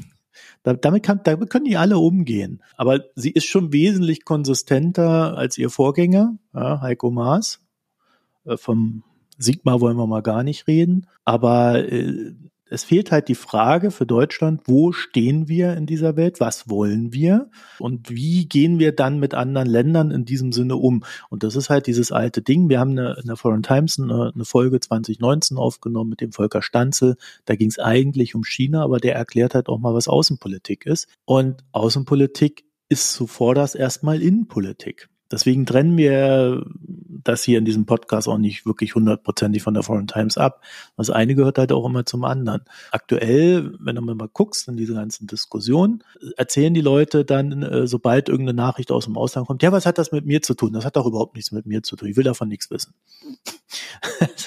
Speaker 1: Da, damit, kann, damit können die alle umgehen. Aber sie ist schon wesentlich konsistenter als ihr Vorgänger, ja, Heiko Maas, äh, vom Sigmar wollen wir mal gar nicht reden. Aber äh, es fehlt halt die Frage für Deutschland, wo stehen wir in dieser Welt, was wollen wir und wie gehen wir dann mit anderen Ländern in diesem Sinne um. Und das ist halt dieses alte Ding. Wir haben in der Foreign Times eine, eine Folge 2019 aufgenommen mit dem Volker Stanzel. Da ging es eigentlich um China, aber der erklärt halt auch mal, was Außenpolitik ist. Und Außenpolitik ist zuvorderst erstmal Innenpolitik. Deswegen trennen wir das hier in diesem Podcast auch nicht wirklich hundertprozentig von der Foreign Times ab. Das eine gehört halt auch immer zum anderen. Aktuell, wenn du mal guckst in diese ganzen Diskussionen, erzählen die Leute dann, äh, sobald irgendeine Nachricht aus dem Ausland kommt, ja, was hat das mit mir zu tun? Das hat doch überhaupt nichts mit mir zu tun. Ich will davon nichts wissen.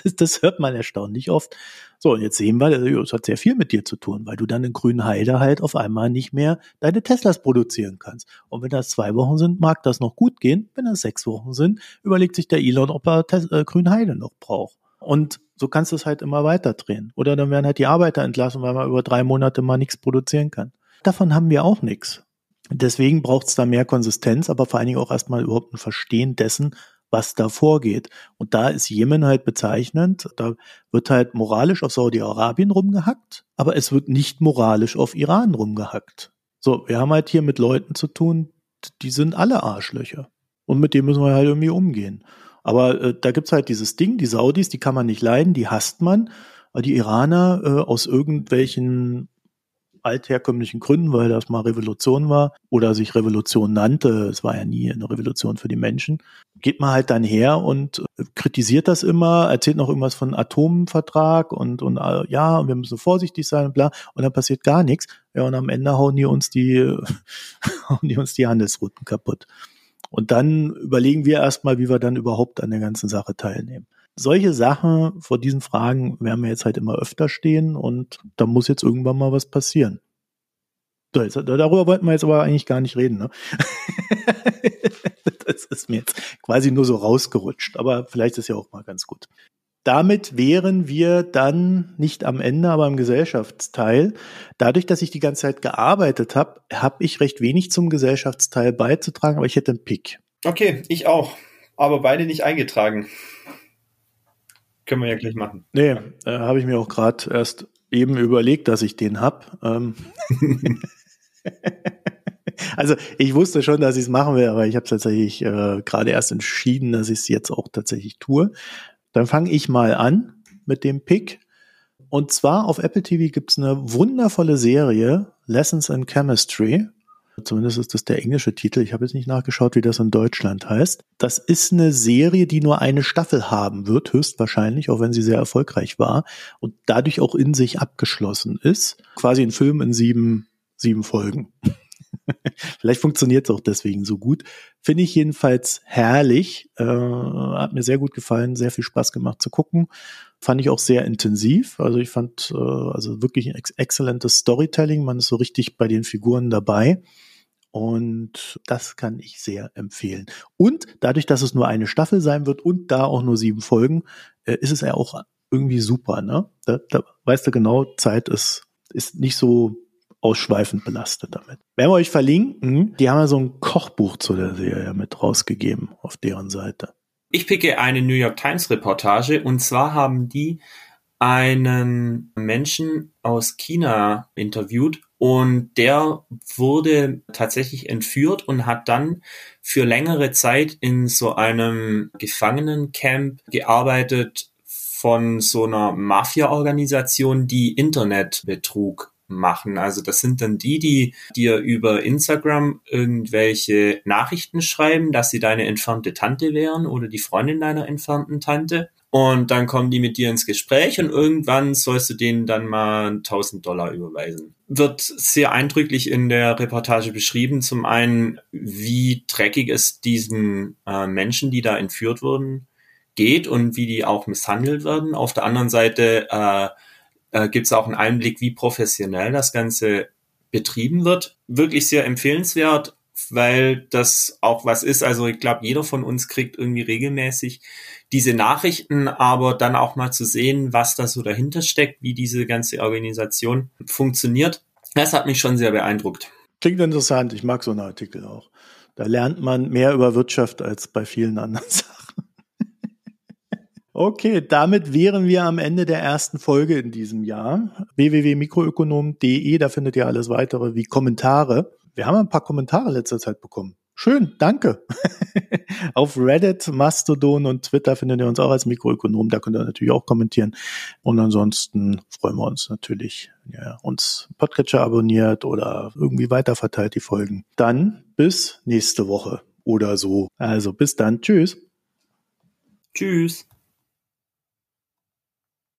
Speaker 1: das hört man erstaunlich oft. So, und jetzt sehen wir, es hat sehr viel mit dir zu tun, weil du dann in Grünheide halt auf einmal nicht mehr deine Teslas produzieren kannst. Und wenn das zwei Wochen sind, mag das noch gut gehen. Wenn das sechs Wochen sind, überlegt sich der Elon, ob er Tes äh, Grünheide noch braucht. Und so kannst du es halt immer weiter drehen. Oder dann werden halt die Arbeiter entlassen, weil man über drei Monate mal nichts produzieren kann. Davon haben wir auch nichts. Deswegen braucht es da mehr Konsistenz, aber vor allen Dingen auch erstmal überhaupt ein Verstehen dessen, was da vorgeht. Und da ist Jemen halt bezeichnend. Da wird halt moralisch auf Saudi-Arabien rumgehackt, aber es wird nicht moralisch auf Iran rumgehackt. So, wir haben halt hier mit Leuten zu tun, die sind alle Arschlöcher. Und mit denen müssen wir halt irgendwie umgehen. Aber äh, da gibt's halt dieses Ding, die Saudis, die kann man nicht leiden, die hasst man. Aber die Iraner äh, aus irgendwelchen altherkömmlichen Gründen, weil das mal Revolution war oder sich Revolution nannte, es war ja nie eine Revolution für die Menschen, geht man halt dann her und äh, kritisiert das immer, erzählt noch irgendwas von Atomvertrag und, und äh, ja, wir müssen vorsichtig sein und bla, und dann passiert gar nichts. Ja, und am Ende hauen die uns die, hauen die uns die Handelsrouten kaputt. Und dann überlegen wir erstmal, wie wir dann überhaupt an der ganzen Sache teilnehmen solche Sachen, vor diesen Fragen werden wir jetzt halt immer öfter stehen und da muss jetzt irgendwann mal was passieren. darüber wollten wir jetzt aber eigentlich gar nicht reden. Ne? das ist mir jetzt quasi nur so rausgerutscht, aber vielleicht ist ja auch mal ganz gut. Damit wären wir dann nicht am Ende, aber im Gesellschaftsteil. Dadurch, dass ich die ganze Zeit gearbeitet habe, habe ich recht wenig zum Gesellschaftsteil beizutragen, aber ich hätte einen Pick.
Speaker 2: Okay, ich auch, aber beide nicht eingetragen. Können wir ja gleich machen.
Speaker 1: Nee, äh, habe ich mir auch gerade erst eben überlegt, dass ich den hab. Ähm also ich wusste schon, dass ich es machen will, aber ich habe tatsächlich äh, gerade erst entschieden, dass ich es jetzt auch tatsächlich tue. Dann fange ich mal an mit dem Pick. Und zwar auf Apple TV gibt's eine wundervolle Serie, Lessons in Chemistry. Zumindest ist das der englische Titel. Ich habe jetzt nicht nachgeschaut, wie das in Deutschland heißt. Das ist eine Serie, die nur eine Staffel haben wird, höchstwahrscheinlich, auch wenn sie sehr erfolgreich war und dadurch auch in sich abgeschlossen ist. Quasi ein Film in sieben, sieben Folgen. Vielleicht funktioniert es auch deswegen so gut. Finde ich jedenfalls herrlich. Äh, hat mir sehr gut gefallen, sehr viel Spaß gemacht zu gucken. Fand ich auch sehr intensiv. Also ich fand äh, also wirklich ein ex exzellentes Storytelling. Man ist so richtig bei den Figuren dabei. Und das kann ich sehr empfehlen. Und dadurch, dass es nur eine Staffel sein wird und da auch nur sieben Folgen, äh, ist es ja auch irgendwie super. Ne? Da, da weißt du genau, Zeit ist, ist nicht so ausschweifend belastet damit. Werden wir euch verlinken, die haben ja so ein Kochbuch zu der Serie mit rausgegeben auf deren Seite.
Speaker 2: Ich picke eine New York Times Reportage. Und zwar haben die einen Menschen aus China interviewt. Und der wurde tatsächlich entführt und hat dann für längere Zeit in so einem Gefangenencamp gearbeitet von so einer Mafia-Organisation, die Internetbetrug machen. Also das sind dann die, die dir über Instagram irgendwelche Nachrichten schreiben, dass sie deine entfernte Tante wären oder die Freundin deiner entfernten Tante. Und dann kommen die mit dir ins Gespräch und irgendwann sollst du denen dann mal 1000 Dollar überweisen. Wird sehr eindrücklich in der Reportage beschrieben. Zum einen, wie dreckig es diesen äh, Menschen, die da entführt wurden, geht und wie die auch misshandelt werden. Auf der anderen Seite äh, äh, gibt es auch einen Einblick, wie professionell das Ganze betrieben wird. Wirklich sehr empfehlenswert, weil das auch was ist. Also ich glaube, jeder von uns kriegt irgendwie regelmäßig diese Nachrichten, aber dann auch mal zu sehen, was da so dahinter steckt, wie diese ganze Organisation funktioniert. Das hat mich schon sehr beeindruckt.
Speaker 1: Klingt interessant. Ich mag so einen Artikel auch. Da lernt man mehr über Wirtschaft als bei vielen anderen Sachen. Okay, damit wären wir am Ende der ersten Folge in diesem Jahr. www.mikroökonom.de, da findet ihr alles weitere wie Kommentare. Wir haben ein paar Kommentare letzter Zeit bekommen. Schön, danke. Auf Reddit, Mastodon und Twitter findet ihr uns auch als Mikroökonom. Da könnt ihr natürlich auch kommentieren. Und ansonsten freuen wir uns natürlich, wenn ihr uns Podcatcher abonniert oder irgendwie weiterverteilt die Folgen. Dann bis nächste Woche. oder so. Also bis dann. Tschüss.
Speaker 2: Tschüss.